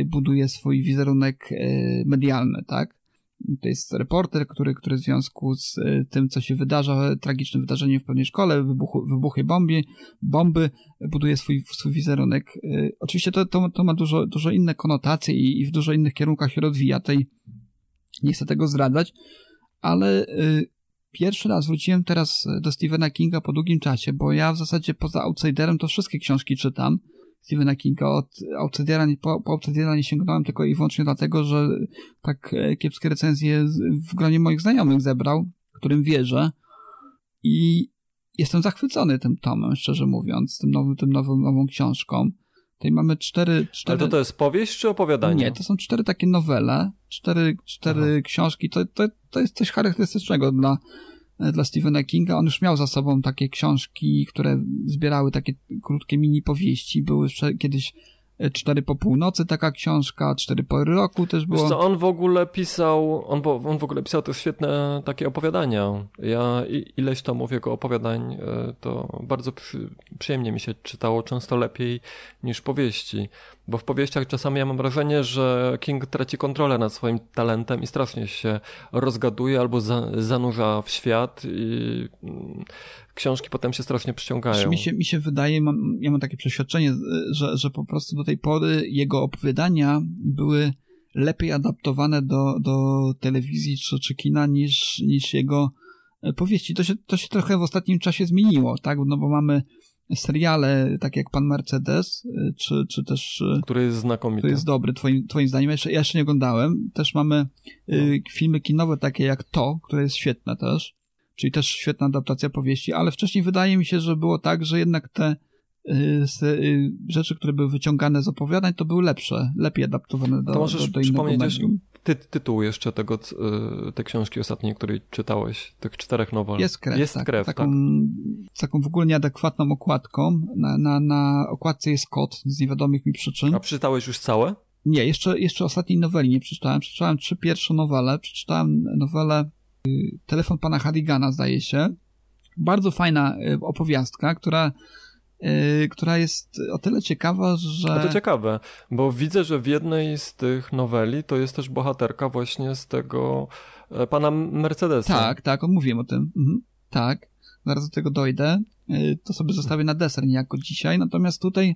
buduje swój wizerunek medialny, tak? To jest reporter, który, który w związku z e, tym, co się wydarza, tragicznym wydarzeniem w pewnej szkole, wybuchu, wybuchy bomby, bomby, buduje swój, swój wizerunek. E, oczywiście to, to, to ma dużo, dużo inne konotacje i, i w dużo innych kierunkach się rozwija. Tej, nie chcę tego zdradzać, ale e, pierwszy raz wróciłem teraz do Stephena Kinga po długim czasie, bo ja w zasadzie poza Outsiderem to wszystkie książki czytam. Stephena Kinga. Od Outsidera, po, po Outsidera nie sięgnąłem tylko i wyłącznie dlatego, że tak e, kiepskie recenzje w gronie moich znajomych zebrał, którym wierzę i jestem zachwycony tym tomem, szczerze mówiąc, tym nowym, tym nową, nową książką. Tutaj mamy cztery, cztery... Ale to to jest powieść czy opowiadanie? Nie, to są cztery takie nowele, cztery, cztery książki. To, to, to jest coś charakterystycznego dla dla Stephena Kinga. On już miał za sobą takie książki, które zbierały takie krótkie mini powieści. Były kiedyś e, Cztery po północy taka książka, Cztery pory roku też było. Wiesz co, on w ogóle pisał, on, on w ogóle pisał też świetne takie opowiadania. Ja ileś tomów jego opowiadań e, to bardzo przy, przyjemnie mi się czytało, często lepiej niż powieści. Bo w powieściach czasami ja mam wrażenie, że King traci kontrolę nad swoim talentem i strasznie się rozgaduje albo za, zanurza w świat i mm, książki potem się strasznie przyciągają. Mi się, mi się wydaje, mam, ja mam takie przeświadczenie, że, że po prostu do tej pory jego opowiadania były lepiej adaptowane do, do telewizji czy, czy kina niż, niż jego e, powieści. To się, to się trochę w ostatnim czasie zmieniło, tak? No bo mamy seriale, tak jak Pan Mercedes, y, czy, czy też... Y, który jest znakomity. Który jest dobry, twoim, twoim zdaniem. Ja jeszcze, ja jeszcze nie oglądałem. Też mamy y, no. filmy kinowe takie jak To, które jest świetne też, czyli też świetna adaptacja powieści, ale wcześniej wydaje mi się, że było tak, że jednak te rzeczy, które były wyciągane z opowiadań, to były lepsze, lepiej adaptowane do, to możesz do, do innego medium ty, tytuł jeszcze tego, y, tej książki ostatniej, której czytałeś, tych czterech nowel. Jest krew, jest tak, krew taką, tak. taką w ogóle nieadekwatną okładką. Na, na, na okładce jest kot z niewiadomych mi przyczyn. A przeczytałeś już całe? Nie, jeszcze, jeszcze ostatniej noweli nie przeczytałem. Przeczytałem trzy pierwsze nowele. Przeczytałem nowelę y, Telefon pana Harigana, zdaje się. Bardzo fajna y, opowiastka, która która jest o tyle ciekawa, że... A to ciekawe, bo widzę, że w jednej z tych noweli to jest też bohaterka właśnie z tego e, pana Mercedesa. Tak, tak, mówiłem o tym. Mhm. Tak, zaraz do tego dojdę. Yy, to sobie zostawię na deser niejako dzisiaj. Natomiast tutaj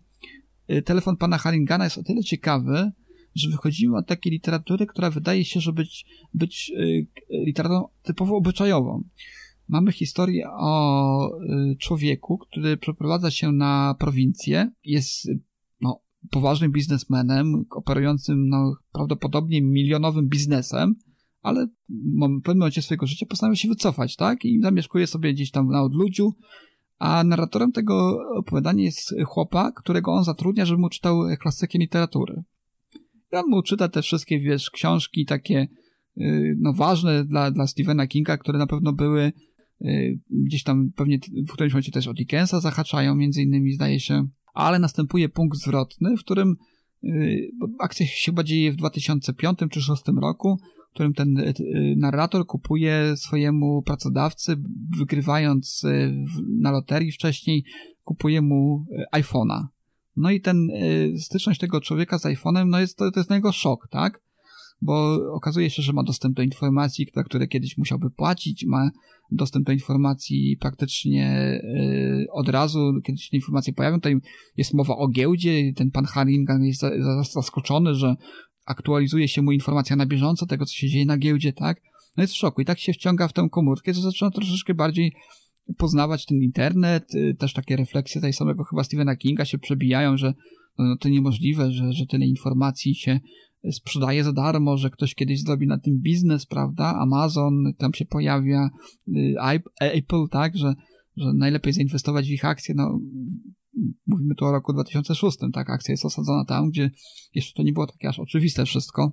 yy, telefon pana Haringana jest o tyle ciekawy, że wychodzimy od takiej literatury, która wydaje się, że być, być y, literaturą typowo obyczajową. Mamy historię o y, człowieku, który przeprowadza się na prowincję, jest no, poważnym biznesmenem, operującym no, prawdopodobnie milionowym biznesem, ale w pewnym momencie swojego życia postanawia się wycofać, tak? I zamieszkuje sobie gdzieś tam na odludziu, a narratorem tego opowiadania jest chłopak, którego on zatrudnia, żeby mu czytał klasykę literatury. I on mu czyta te wszystkie, wiesz, książki takie, y, no ważne dla, dla Stephena Kinga, które na pewno były gdzieś tam pewnie w którymś momencie też o Dickensa zahaczają, między innymi zdaje się, ale następuje punkt zwrotny, w którym y, akcja się chyba dzieje w 2005 czy 2006 roku, w którym ten narrator kupuje swojemu pracodawcy, wygrywając na loterii wcześniej, kupuje mu iPhone'a. No i ten y, styczność tego człowieka z iPhone'em, no jest to, to jest na niego szok, tak? Bo okazuje się, że ma dostęp do informacji, za które kiedyś musiałby płacić, ma dostęp do informacji praktycznie y, od razu, kiedy się te informacje pojawią. Tutaj jest mowa o giełdzie, ten pan Haringan jest zaskoczony, że aktualizuje się mu informacja na bieżąco tego, co się dzieje na giełdzie, tak? No jest w szoku i tak się wciąga w tę komórkę, że zaczyna troszeczkę bardziej poznawać ten internet, y, też takie refleksje tej samego chyba Stephena Kinga się przebijają, że no, no to niemożliwe, że, że tyle informacji się sprzedaje za darmo, że ktoś kiedyś zrobi na tym biznes, prawda? Amazon, tam się pojawia y, Apple, tak, że, że najlepiej zainwestować w ich akcje, no mówimy tu o roku 2006, tak, akcja jest osadzona tam, gdzie jeszcze to nie było takie aż oczywiste wszystko.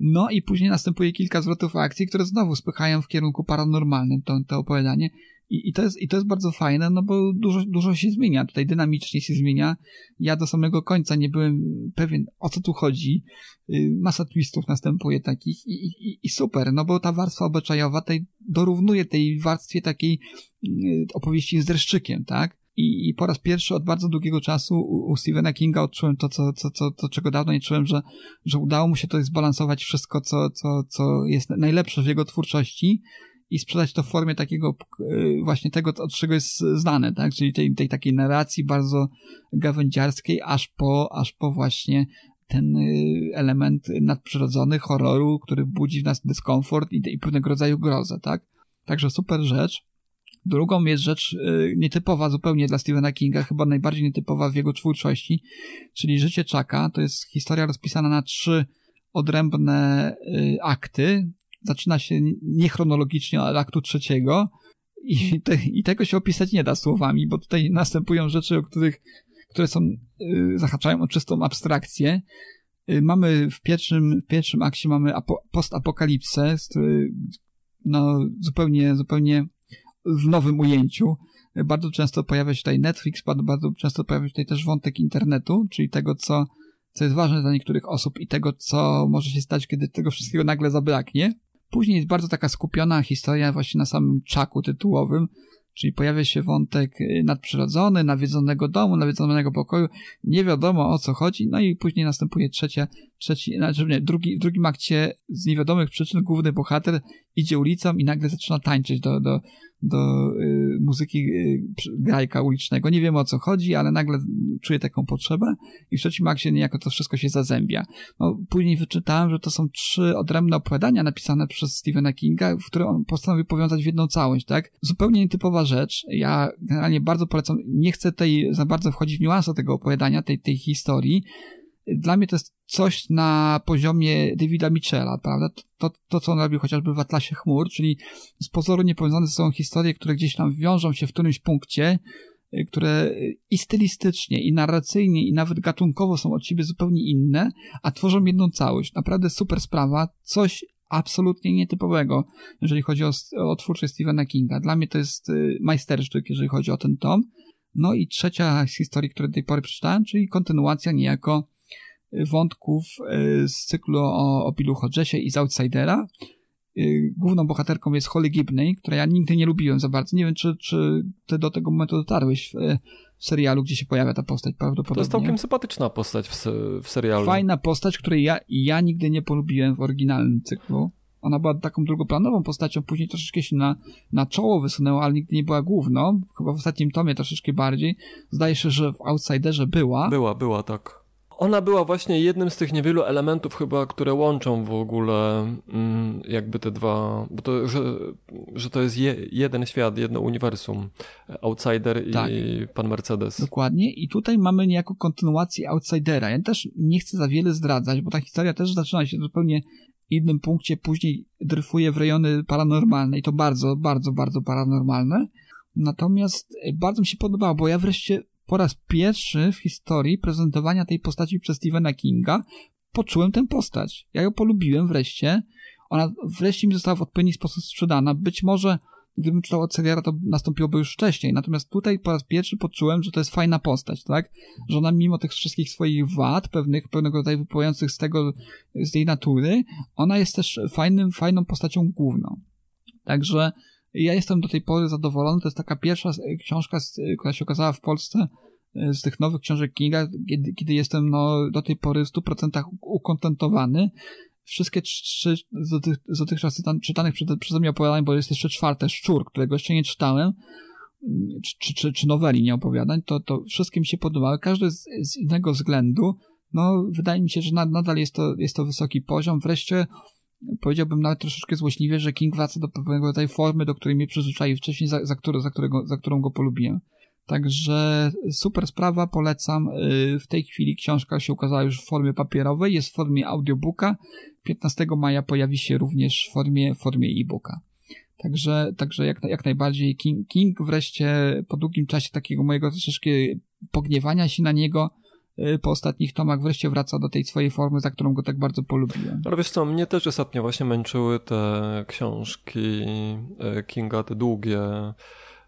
No i później następuje kilka zwrotów akcji, które znowu spychają w kierunku paranormalnym to, to opowiadanie i, I, to jest, I to jest bardzo fajne, no bo dużo, dużo się zmienia. Tutaj dynamicznie się zmienia. Ja do samego końca nie byłem pewien, o co tu chodzi. Y, masa twistów następuje takich i, i, i super, no bo ta warstwa obyczajowa tej dorównuje tej warstwie takiej y, opowieści z dreszczykiem, tak? I, I po raz pierwszy od bardzo długiego czasu u, u Stephena Kinga odczułem to, co, co, co, to, czego dawno nie czułem, że, że udało mu się to zbalansować wszystko, co, co, co jest najlepsze w jego twórczości i sprzedać to w formie takiego e, właśnie tego, od czego jest znane, tak? Czyli tej, tej takiej narracji bardzo gawędziarskiej, aż po, aż po właśnie ten e, element nadprzyrodzony, horroru, który budzi w nas dyskomfort i, i pewnego rodzaju grozę, tak? Także super rzecz. Drugą jest rzecz e, nietypowa zupełnie dla Stephena Kinga, chyba najbardziej nietypowa w jego twórczości, czyli Życie Czaka. To jest historia rozpisana na trzy odrębne akty, zaczyna się niechronologicznie od aktu trzeciego i, te, i tego się opisać nie da słowami, bo tutaj następują rzeczy, o których, które są, y, zahaczają o czystą abstrakcję. Y, mamy w pierwszym, w pierwszym akcie mamy apo, postapokalipsę, no, zupełnie, zupełnie w nowym ujęciu. Bardzo często pojawia się tutaj Netflix, bardzo, bardzo często pojawia się tutaj też wątek internetu, czyli tego, co, co jest ważne dla niektórych osób i tego, co może się stać, kiedy tego wszystkiego nagle zabraknie. Później jest bardzo taka skupiona historia właśnie na samym czaku tytułowym, czyli pojawia się wątek y, nadprzyrodzony, nawiedzonego domu, nawiedzonego pokoju, nie wiadomo o co chodzi, no i później następuje trzecia, trzeci, znaczy nie, drugi, w drugim akcie z niewiadomych przyczyn główny bohater idzie ulicą i nagle zaczyna tańczyć do, do, do y, muzyki y, grajka ulicznego. Nie wiem o co chodzi, ale nagle czuję taką potrzebę i w trzecim akcie niejako to wszystko się zazębia. No, później wyczytałem, że to są trzy odrębne opowiadania napisane przez Stephena Kinga, w które on postanowił powiązać w jedną całość, tak? Zupełnie nietypowa rzecz. Ja generalnie bardzo polecam, nie chcę tutaj za bardzo wchodzić w niuanse tego opowiadania, tej, tej historii, dla mnie to jest coś na poziomie Davida Michela, prawda? To, to, co on robił chociażby w Atlasie Chmur, czyli z pozoru niepowiązane są historie, które gdzieś tam wiążą się w którymś punkcie, y, które i stylistycznie, i narracyjnie, i nawet gatunkowo są od siebie zupełnie inne, a tworzą jedną całość. Naprawdę super sprawa, coś absolutnie nietypowego, jeżeli chodzi o, o twórczość Stephena Kinga. Dla mnie to jest y, majstersztyk, jeżeli chodzi o ten tom. No i trzecia z historii, które do tej pory przeczytałem, czyli kontynuacja niejako wątków e, z cyklu o, o Billu Hodgesie i z Outsidera. y, główną bohaterką jest Holly Gibney, która ja nigdy nie lubiłem za bardzo. Nie wiem, czy, czy ty do tego momentu dotarłeś w, w serialu, gdzie się pojawia ta postać prawdopodobnie. To jest całkiem sympatyczna postać w, w serialu. Fajna postać, której ja, ja nigdy nie polubiłem w oryginalnym cyklu. Ona była taką drugoplanową postacią, później troszeczkę się na, na czoło wysunęła, ale nigdy nie była główną. Chyba w ostatnim tomie troszeczkę bardziej. Zdaje się, że w Outsiderze była. Była, była, tak. Ona była właśnie jednym z tych niewielu elementów chyba, które łączą w ogóle mm, jakby te dwa, bo to, że, że to jest je, jeden świat, jedno uniwersum. Outsider tak. i pan Mercedes. Dokładnie i tutaj mamy niejako kontynuację Outsidera. Ja też nie chcę za wiele zdradzać, bo ta historia też zaczyna się zupełnie innym punkcie, później dryfuje w rejony paranormalne i to bardzo, bardzo, bardzo paranormalne. Natomiast bardzo mi się podobało, bo ja wreszcie po raz pierwszy w historii prezentowania tej postaci przez Stephena Kinga poczułem tę postać. Ja ją polubiłem wreszcie. Ona wreszcie mi została w odpowiedni sposób sprzedana. Być może gdybym czytał od seriala, to nastąpiłoby już wcześniej. Natomiast tutaj po raz pierwszy poczułem, że to jest fajna postać, tak? Że ona mimo tych wszystkich swoich wad, pewnych, pewnego rodzaju wypływających z tego, z jej natury, ona jest też fajnym, fajną postacią główną. Także ja jestem do tej pory zadowolony. To jest taka pierwsza książka, która się okazała w Polsce z tych nowych książek Kinga, kiedy, kiedy jestem no, do tej pory w 100% ukontentowany wszystkie trzy z dotychczas czytanych przeze mnie opowiadań, bo jest jeszcze czwarte, Szczur, którego jeszcze nie czytałem, czy, czy, czy noweli, nie opowiadań, to, to wszystkie mi się podobały, każdy z, z innego względu. No, wydaje mi się, że nadal jest to, jest to wysoki poziom. Wreszcie powiedziałbym nawet troszeczkę złośliwie, że King wraca do pewnego rodzaju formy, do której mnie przyzwyczaił wcześniej, za, za, za, którego, za którą go polubiłem. Także super sprawa, polecam. Y, w tej chwili książka się ukazała już w formie papierowej, jest w formie audiobooka. 15 maja pojawi się również w formie, formie e-booka. Także, także jak, jak najbardziej King, King wreszcie po długim czasie takiego mojego troszeczkę pogniewania się na niego po ostatnich tomach wreszcie wraca do tej swojej formy, za którą go tak bardzo polubiłem. Ale wiesz co, mnie też ostatnio właśnie męczyły te książki y, Kinga, te długie.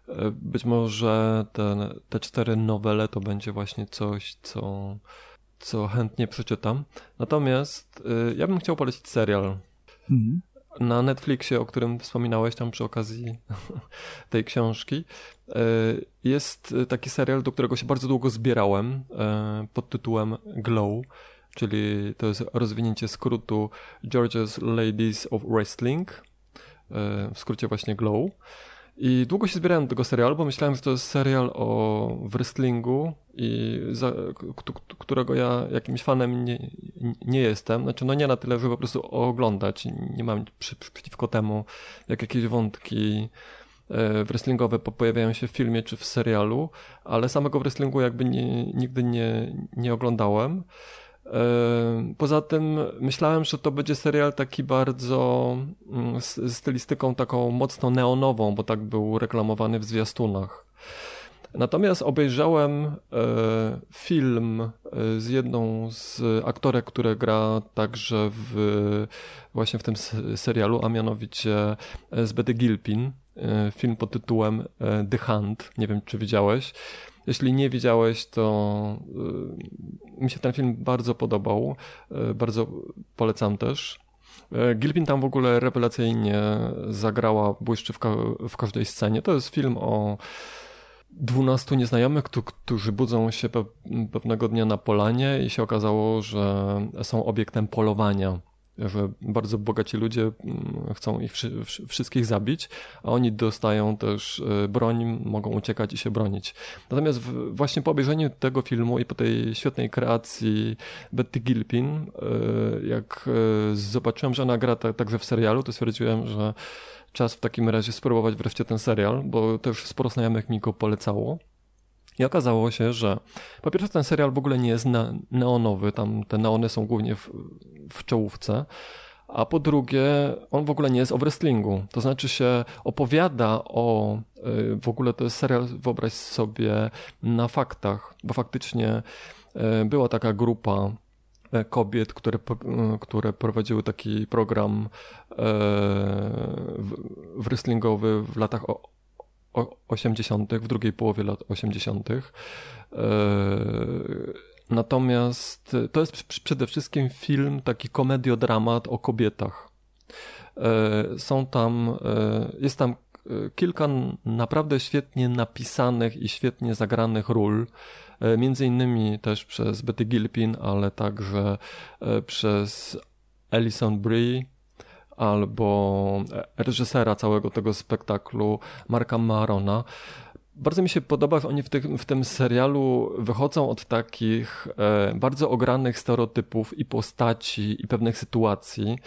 Y, być może te, te cztery nowele to będzie właśnie coś, co co chętnie przeczytam. Natomiast y, ja bym chciał polecić serial. Mhm. Na Netflixie, o którym wspominałeś tam przy okazji tej książki, y, jest taki serial, do którego się bardzo długo zbierałem y, pod tytułem Glow, czyli to jest rozwinięcie skrótu George's Ladies of Wrestling, y, w skrócie właśnie Glow. I długo się zbierałem do tego serialu, bo myślałem, że to jest serial o wrestlingu, i za, którego ja jakimś fanem nie, nie jestem. Znaczy, no nie na tyle, żeby po prostu oglądać. Nie mam przeciwko temu, jak jakieś wątki e, wrestlingowe pojawiają się w filmie czy w serialu, ale samego wrestlingu jakby nie, nigdy nie, nie oglądałem. Poza tym myślałem, że to będzie serial taki bardzo mm, z stylistyką taką mocno neonową, bo tak był reklamowany w zwiastunach. Natomiast obejrzałem e, film e, z jedną z aktorek, które gra także w, właśnie w tym serialu, a mianowicie z Betty Gilpin. E, film pod tytułem The Hunt. Nie wiem, czy widziałeś. Jeśli nie widziałeś, to y, mi się ten film bardzo podobał. Y, bardzo polecam też. Y, Gilpin tam w ogóle rewelacyjnie zagrała, błyszczy w, ka w każdej scenie. To jest film o dwunastu nieznajomych, którzy budzą się pe pewnego dnia na polanie i się okazało, że są obiektem polowania że bardzo bogaci ludzie mm, chcą ich wszystkich zabić, a oni dostają też e, broń, mogą uciekać i się bronić. Natomiast właśnie po obejrzeniu tego filmu i po tej świetnej kreacji Betty Gilpin, e, jak e, zobaczyłem, że ona gra także w serialu, to stwierdziłem, że czas w takim razie spróbować wreszcie ten serial, bo też sporo znajomych mi go polecało. I okazało się, że po pierwsze ten serial w ogóle nie jest neonowy, tam te neony są głównie w, w czołówce, a po drugie on w ogóle nie jest o wrestlingu. To znaczy się opowiada o, y, w ogóle to jest serial, wyobraź sobie, na faktach, bo faktycznie y, była taka grupa y, kobiet, które, które prowadziły taki program wrestlingowy w latach 80., w drugiej połowie lat 80. E, natomiast to jest przede wszystkim film, taki komediodramat o kobietach. E, są tam, e, jest tam kilka naprawdę świetnie napisanych i świetnie zagranych ról, między innymi też przez Betty Gilpin, ale także przez Alison Brie, albo reżysera całego tego spektaklu, Marka Marona. Bardzo mi się podoba, że oni w, tych, w tym serialu wychodzą od takich e, bardzo ogranych stereotypów i postaci, i pewnych sytuacji.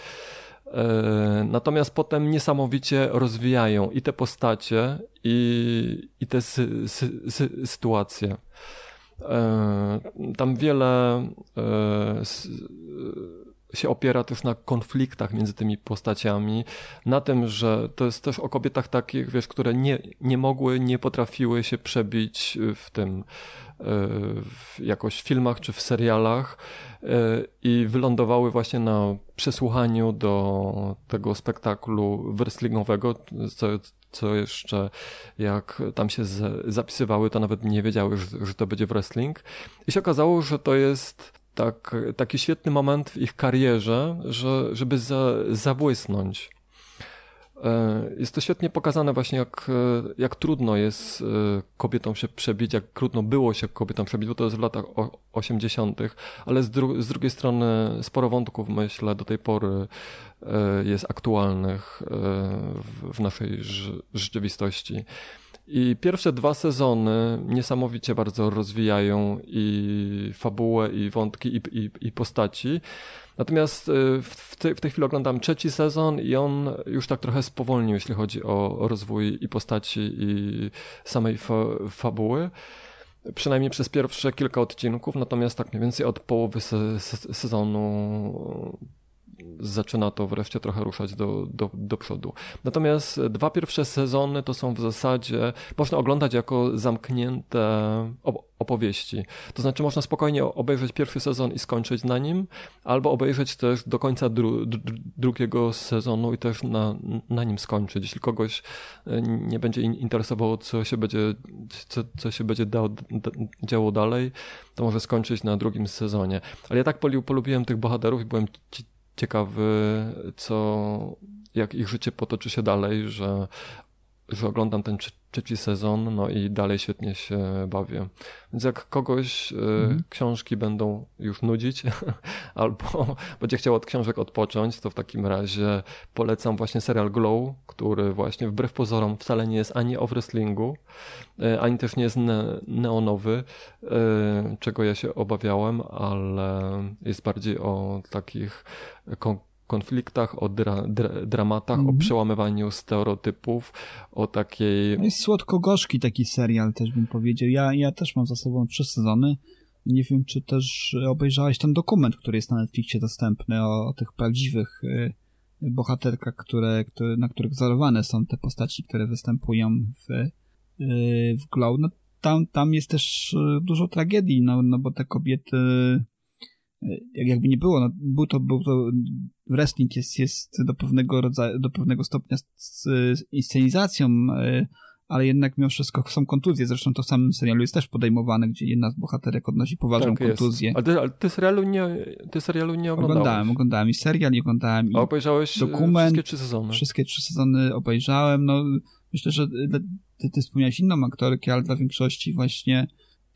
E, natomiast potem niesamowicie rozwijają i te postacie, i, i te sy, sy, sy, sytuacje. E, tam wiele e, się opiera też na konfliktach między tymi postaciami, na tym, że to jest też o kobietach takich, wiesz, które nie, nie mogły, nie potrafiły się przebić w tym, e, w jakoś filmach czy w serialach e, i wylądowały właśnie na przesłuchaniu do tego spektaklu wrestlingowego, co, co jeszcze jak tam się zapisywały, to nawet nie wiedziały, że, że to będzie wrestling. I się okazało, że to jest tak, taki świetny moment w ich karierze, że, żeby za, zabłysnąć. E, jest to świetnie pokazane właśnie, jak, jak trudno jest e, kobietom się przebić, jak trudno było się kobietom przebić, bo to jest w latach 80., ale z, dru z drugiej strony sporo wątków, myślę, do tej pory e, jest aktualnych w, w naszej rzeczywistości. I pierwsze dwa sezony niesamowicie bardzo rozwijają i fabułę, i wątki, i, i, i postaci. Natomiast y, w, te, w tej chwili oglądam trzeci sezon i on już tak trochę spowolnił, jeśli chodzi o, o rozwój i postaci, i samej fa, fabuły. Przynajmniej przez pierwsze kilka odcinków, natomiast tak mniej więcej od połowy se, se, sezonu zaczyna to wreszcie trochę ruszać do, do, do przodu. Natomiast dwa pierwsze sezony to są w zasadzie, można oglądać jako zamknięte opowieści. To znaczy można spokojnie obejrzeć pierwszy sezon i skończyć na nim, albo obejrzeć też do końca dru, drugiego sezonu i też na, na nim skończyć. Jeśli kogoś e, nie będzie interesowało, co się będzie, co, co się będzie dało, działo dalej, to może skończyć na drugim sezonie. Ale ja tak polubiłem tych bohaterów i byłem ciekawy, co, jak ich życie potoczy się dalej, że, że oglądam ten trzeci sezon, no i dalej świetnie się bawię. Więc jak kogoś mm. książki będą już nudzić, albo będzie chciał od książek odpocząć, to w takim razie polecam właśnie serial Glow, który właśnie wbrew pozorom wcale nie jest ani o wrestlingu, y, ani też nie jest ne neonowy, y, czego ja się obawiałem, ale jest bardziej o takich konfliktach, o dra, dra, dramatach, mm -hmm. o mhm. przełamywaniu stereotypów, o takiej... No jest słodko-gorzki taki serial też bym powiedział. Ja, ja też mam za sobą trzy sezony. Nie wiem, czy też obejrzałeś ten dokument, który jest na Netflixie dostępny o, o tych prawdziwych y, bohaterkach, które, które, na których wzorowane są te postaci, które występują w, y, w Glow. No, tam, tam jest też y, dużo tragedii, no, no bo te kobiety jakby nie było, no, był to, był to wrestling jest, jest do pewnego rodzaju, do pewnego stopnia z, z inscenizacją, e, ale jednak mimo wszystko są kontuzje. Zresztą to w samym serialu jest też podejmowane, gdzie jedna z bohaterek odnosi poważną tak kontuzję. Ale ty, ale ty, serialu nie, ty serialu nie oglądałeś? Oglądałem, oglądałem i serial, i oglądałem i A obejrzałeś dokument. Wszystkie trzy sezony? Wszystkie trzy sezony obejrzałem. No, myślę, że ty, ty wspomniałeś inną aktorkę, ale dla większości właśnie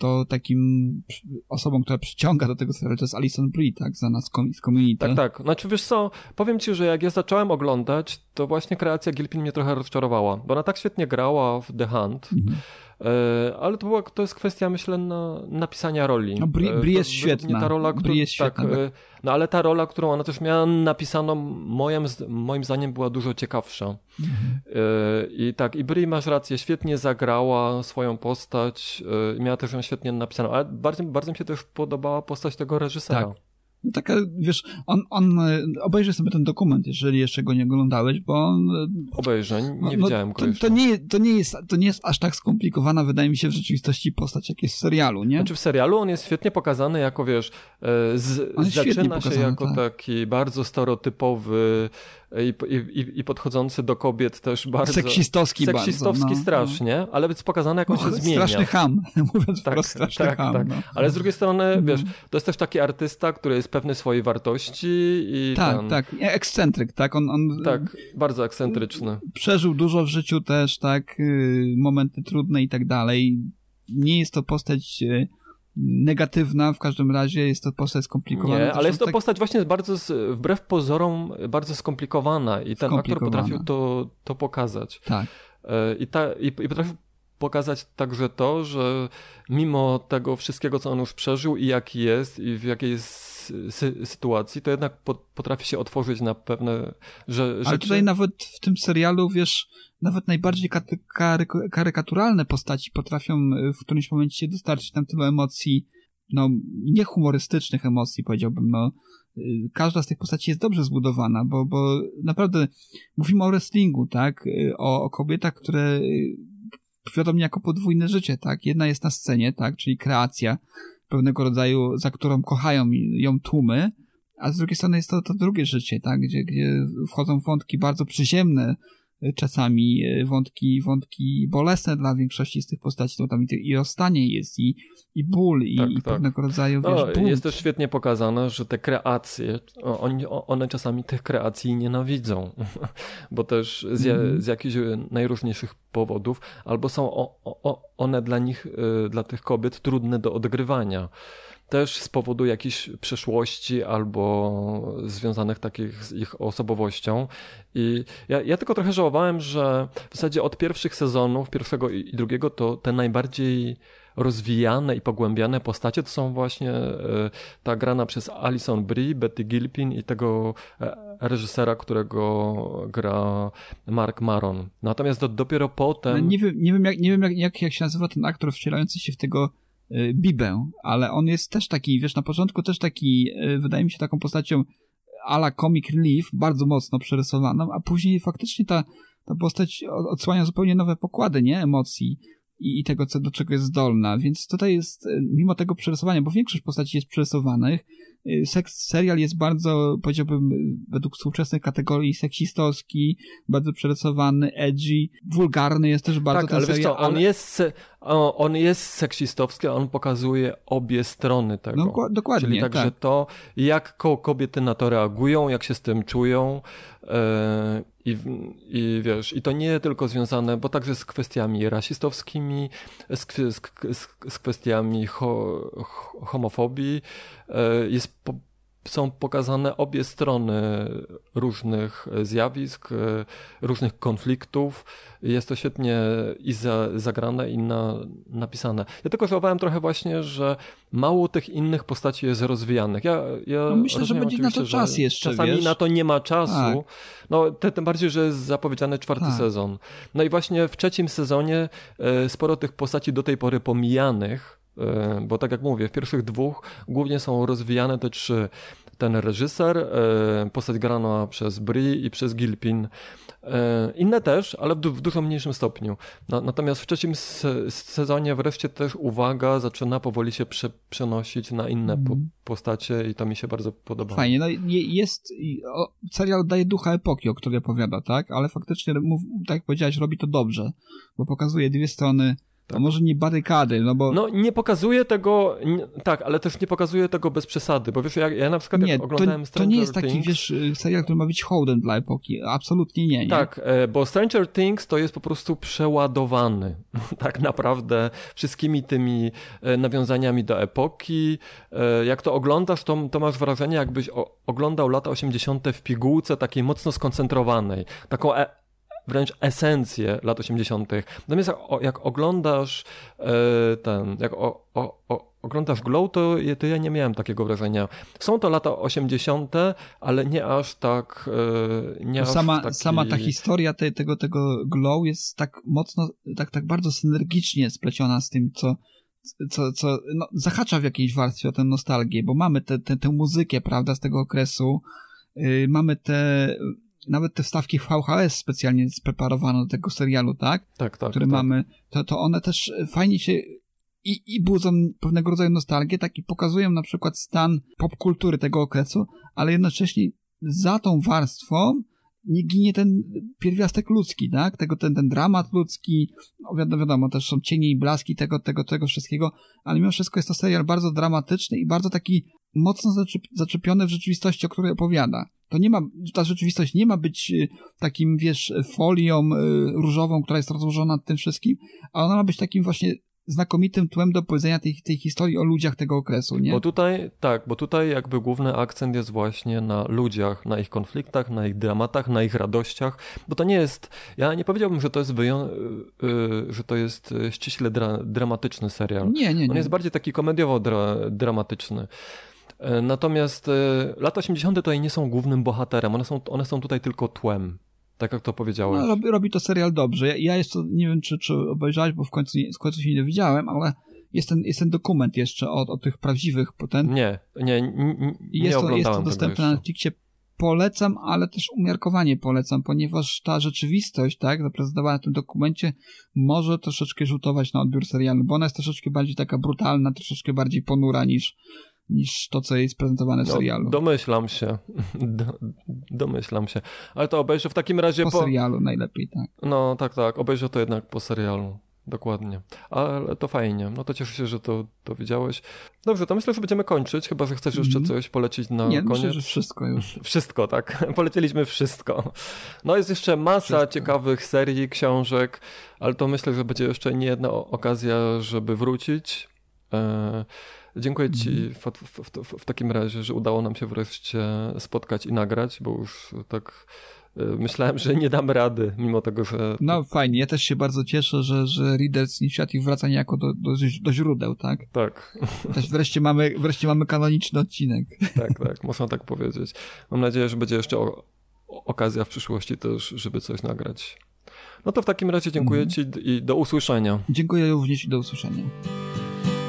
to takim osobą, która przyciąga do tego serialu, to jest Alison Brie, tak, za nas z community. Tak, tak. Znaczy, wiesz co, powiem ci, że jak ja zacząłem oglądać, to właśnie kreacja Gilpin mnie trochę rozczarowała, bo ona tak świetnie grała w The Hunt, mhm. E, ale to, była, to jest kwestia, myślę, na, napisania roli. No, Bri, Bri jest świetna. Ta rola, Bri jest tak, świetna. Tak. No ale ta rola, którą ona też miała napisaną, moim, moim zdaniem była dużo ciekawsza. Mhm. E, I tak, i Bri masz rację, świetnie zagrała swoją postać, miała też ją świetnie napisaną, ale bardzo, bardzo mi się też podobała postać tego reżysera. Tak. No taka, wiesz, on, on obejrzy sobie ten dokument, jeżeli jeszcze go nie oglądałeś, bo on... Obejrzę, nie no, widziałem go to, to, nie, to, nie jest, to nie jest aż tak skomplikowana, wydaje mi się, w rzeczywistości postać, jak jest w serialu, nie? Znaczy w serialu on jest świetnie pokazany jako, wiesz, e, z, zaczyna się jako tak. taki bardzo stereotypowy i, i, i podchodzący do kobiet też bardzo... Seksistowski Seksistowski bardzo, no, strasznie, no. ale jest pokazane, jak on się No, zmienia. Straszny ham, mówiąc Tak, wprost, straszny tak, ham. tak. No. Ale z drugiej strony, Mhm. wiesz, to jest też taki artysta, który jest pewny swojej wartości i Tak, ten, tak, ekscentryk, tak, on, on tak, bardzo ekscentryczny. przeżył dużo w życiu też, tak, y, momenty trudne i tak dalej. Nie jest to postać y, negatywna, w każdym razie jest to postać skomplikowana. Nie, ale jest to tak- postać właśnie bardzo, wbrew pozorom, bardzo skomplikowana i ten aktor potrafił to, to pokazać. Tak, E, I, ta, i, I potrafił pokazać także to, że mimo tego wszystkiego, co on już przeżył i jaki jest i w jakiej jest sy sytuacji, to jednak po, potrafi się otworzyć na pewne że, ale rzeczy. tutaj nawet w tym serialu, wiesz, nawet najbardziej kary, kary, karykaturalne postaci potrafią y, w którymś momencie dostarczyć nam tyle emocji, no, niehumorystycznych emocji, powiedziałbym, no. Y, Każda z tych postaci jest dobrze zbudowana, bo, bo naprawdę mówimy o wrestlingu, tak? Y, O, o kobietach, które wiodą niejako podwójne życie, tak? Jedna jest na scenie, tak? Czyli kreacja pewnego rodzaju, za którą kochają ją tłumy, a z drugiej strony jest to, to drugie życie, tak? Gdzie, gdzie wchodzą wątki bardzo przyziemne, czasami y, wątki, wątki bolesne dla większości z tych postaci, to tam i, i rozstanie jest, i, i ból, i, Tak, i tak. pewnego rodzaju, No, wiesz, bunt. jest też świetnie pokazane, że te kreacje, oni, one czasami tych kreacji nienawidzą, bo też z, Mhm. z jakichś najróżniejszych powodów, albo są o, o, one dla nich, y, dla tych kobiet trudne do odgrywania. Też z powodu jakiejś przeszłości albo związanych takich z ich osobowością. I ja, ja tylko trochę żałowałem, że w zasadzie od pierwszych sezonów, pierwszego i drugiego, to te najbardziej rozwijane i pogłębiane postacie to są właśnie e, ta grana przez Alison Brie, Betty Gilpin i tego e, reżysera, którego gra Mark Maron. Natomiast do, dopiero potem... nie wiem, nie wiem, jak, nie wiem jak, jak, jak się nazywa ten aktor wcielający się w tego Bibę, ale on jest też taki, wiesz, na początku też taki, y, wydaje mi się taką postacią ala comic relief, bardzo mocno przerysowaną, a później faktycznie ta, ta postać odsłania zupełnie nowe pokłady, nie? Emocji i, i tego, co, do czego jest zdolna, więc tutaj jest, y, mimo tego przerysowania, bo większość postaci jest przerysowanych, y, seks, serial jest bardzo, powiedziałbym, y, według współczesnych kategorii seksistowski, bardzo przerysowany, edgy, wulgarny jest też bardzo tak, ten ale wiesz serial, co, on, jest, on jest seksistowski, a on pokazuje obie strony tego. No, dokładnie, Czyli także tak. to, jak ko- kobiety na to reagują, jak się z tym czują i, w- i wiesz, i to nie tylko związane, bo także z kwestiami rasistowskimi, z, z, z, kwestiami ho, ho, homofobii, e, jest po, są pokazane obie strony różnych zjawisk, e, różnych konfliktów. Jest to świetnie i za, zagrane, i na, napisane. Ja tylko żałowałem trochę właśnie, że mało tych innych postaci jest rozwijanych. Ja, ja No myślę, że będzie na to czas jeszcze, Czasami wiesz? na to nie ma czasu. Tak. No, tym bardziej, że jest zapowiedziany czwarty Tak. sezon. No i właśnie w trzecim sezonie e, sporo tych postaci do tej pory pomijanych, e, bo tak jak mówię, w pierwszych dwóch głównie są rozwijane te trzy. Ten reżyser, e, postać grana przez Brie i przez Gilpin. E, Inne też, ale w, du- w dużo mniejszym stopniu. Na, natomiast w trzecim se, sezonie wreszcie też uwaga zaczyna powoli się prze, przenosić na inne po, postacie i to mi się bardzo podoba. Fajnie, no je- jest, o, serial daje ducha epoki, o której opowiada, tak? Ale faktycznie, tak jak powiedziałeś, robi to dobrze, bo pokazuje dwie strony, A może nie barykady, no bo No nie pokazuje tego, nie, tak, ale też nie pokazuje tego bez przesady, bo wiesz, ja, ja na przykład nie, to, oglądałem to Stranger nie jest taki, Things, wiesz, y, serial, który ma być hołdem dla epoki, absolutnie nie, nie? Tak, e, bo Stranger Things to jest po prostu przeładowany tak naprawdę wszystkimi tymi e, nawiązaniami do epoki. E, Jak to oglądasz, to, to masz wrażenie, jakbyś oglądał lata 80. w pigułce takiej mocno skoncentrowanej. Taką e, wręcz esencję lat 80. Natomiast jak, jak oglądasz e, ten, jak o, o, o, oglądasz Glow, to, to ja nie miałem takiego wrażenia. Są to lata 80., ale nie aż tak. E, nie aż sama, taki... sama ta historia te, tego, tego glow jest tak mocno, tak, tak bardzo synergicznie spleciona z tym, co, co, co no, zahacza w jakiejś warstwie o tę nostalgię, bo mamy tę te, tę muzykę, prawda, z tego okresu, yy, mamy te, nawet te wstawki VHS specjalnie spreparowane do tego serialu, tak? tak, tak, które tak. mamy, to, to one też fajnie się i, i budzą pewnego rodzaju nostalgię, tak i pokazują na przykład stan popkultury tego okresu, ale jednocześnie za tą warstwą nie ginie ten pierwiastek ludzki, tak? Tego, ten, ten dramat ludzki, no wiadomo, wiadomo, też są cienie i blaski tego, tego, tego wszystkiego, ale mimo wszystko jest to serial bardzo dramatyczny i bardzo taki mocno zaczep, zaczepiony w rzeczywistości, o której opowiada. To nie ma, ta rzeczywistość nie ma być y, takim, wiesz, folią y, różową, która jest rozłożona nad tym wszystkim, a ona ma być takim właśnie znakomitym tłem do powiedzenia tej, tej historii o ludziach tego okresu, nie? Bo tutaj, tak, bo tutaj jakby główny akcent jest właśnie na ludziach, na ich konfliktach, na ich dramatach, na ich radościach, bo to nie jest, ja nie powiedziałbym, że to jest wyją- yy, że to jest ściśle dra- dramatyczny serial. Nie, nie, nie. On jest bardziej taki komediowo-dramatyczny. Natomiast y, lata 80. tutaj nie są głównym bohaterem, one są, one są tutaj tylko tłem. Tak jak to powiedziałeś. No, robi, robi to serial dobrze. Ja, ja jeszcze nie wiem, czy, czy obejrzałeś, bo w końcu, w końcu się nie dowiedziałem, ale jest ten, jest ten dokument jeszcze o, o tych prawdziwych potem. Nie, nie, nie, nie jest to, Jest to dostępne na. Netflixie. Polecam, ale też umiarkowanie polecam, ponieważ ta rzeczywistość, tak, zaprezentowana w tym dokumencie, może troszeczkę rzutować na odbiór serialu, bo ona jest troszeczkę bardziej taka brutalna, troszeczkę bardziej ponura niż, niż to, co jest prezentowane w No, serialu. domyślam się. Do, domyślam się. Ale to obejrzę w takim razie po, po. serialu najlepiej, tak. No tak, tak. Obejrzę to jednak po serialu. Dokładnie. Ale to fajnie. No to cieszę się, że to, to widziałeś. Dobrze, to myślę, że będziemy kończyć. Chyba, że chcesz jeszcze Mhm. coś polecić na Nie, koniec. myślę, że wszystko już. Wszystko, tak. Polecieliśmy wszystko. No jest jeszcze masa Wszystko. ciekawych serii, książek, ale to myślę, że będzie jeszcze nie jedna okazja, żeby wrócić. Dziękuję Ci Mhm. w, w, w, w takim razie, że udało nam się wreszcie spotkać i nagrać, bo już tak e, myślałem, że nie damy rady, mimo tego, że... No fajnie, ja też się bardzo cieszę, że, że Readers Initiative wraca niejako do, do, do źródeł, tak? Tak, Też wreszcie mamy, wreszcie mamy kanoniczny odcinek. tak, tak, można tak powiedzieć. Mam nadzieję, że będzie jeszcze o, okazja w przyszłości też, żeby coś nagrać. No to w takim razie dziękuję Ci i do usłyszenia. Dziękuję również i do usłyszenia.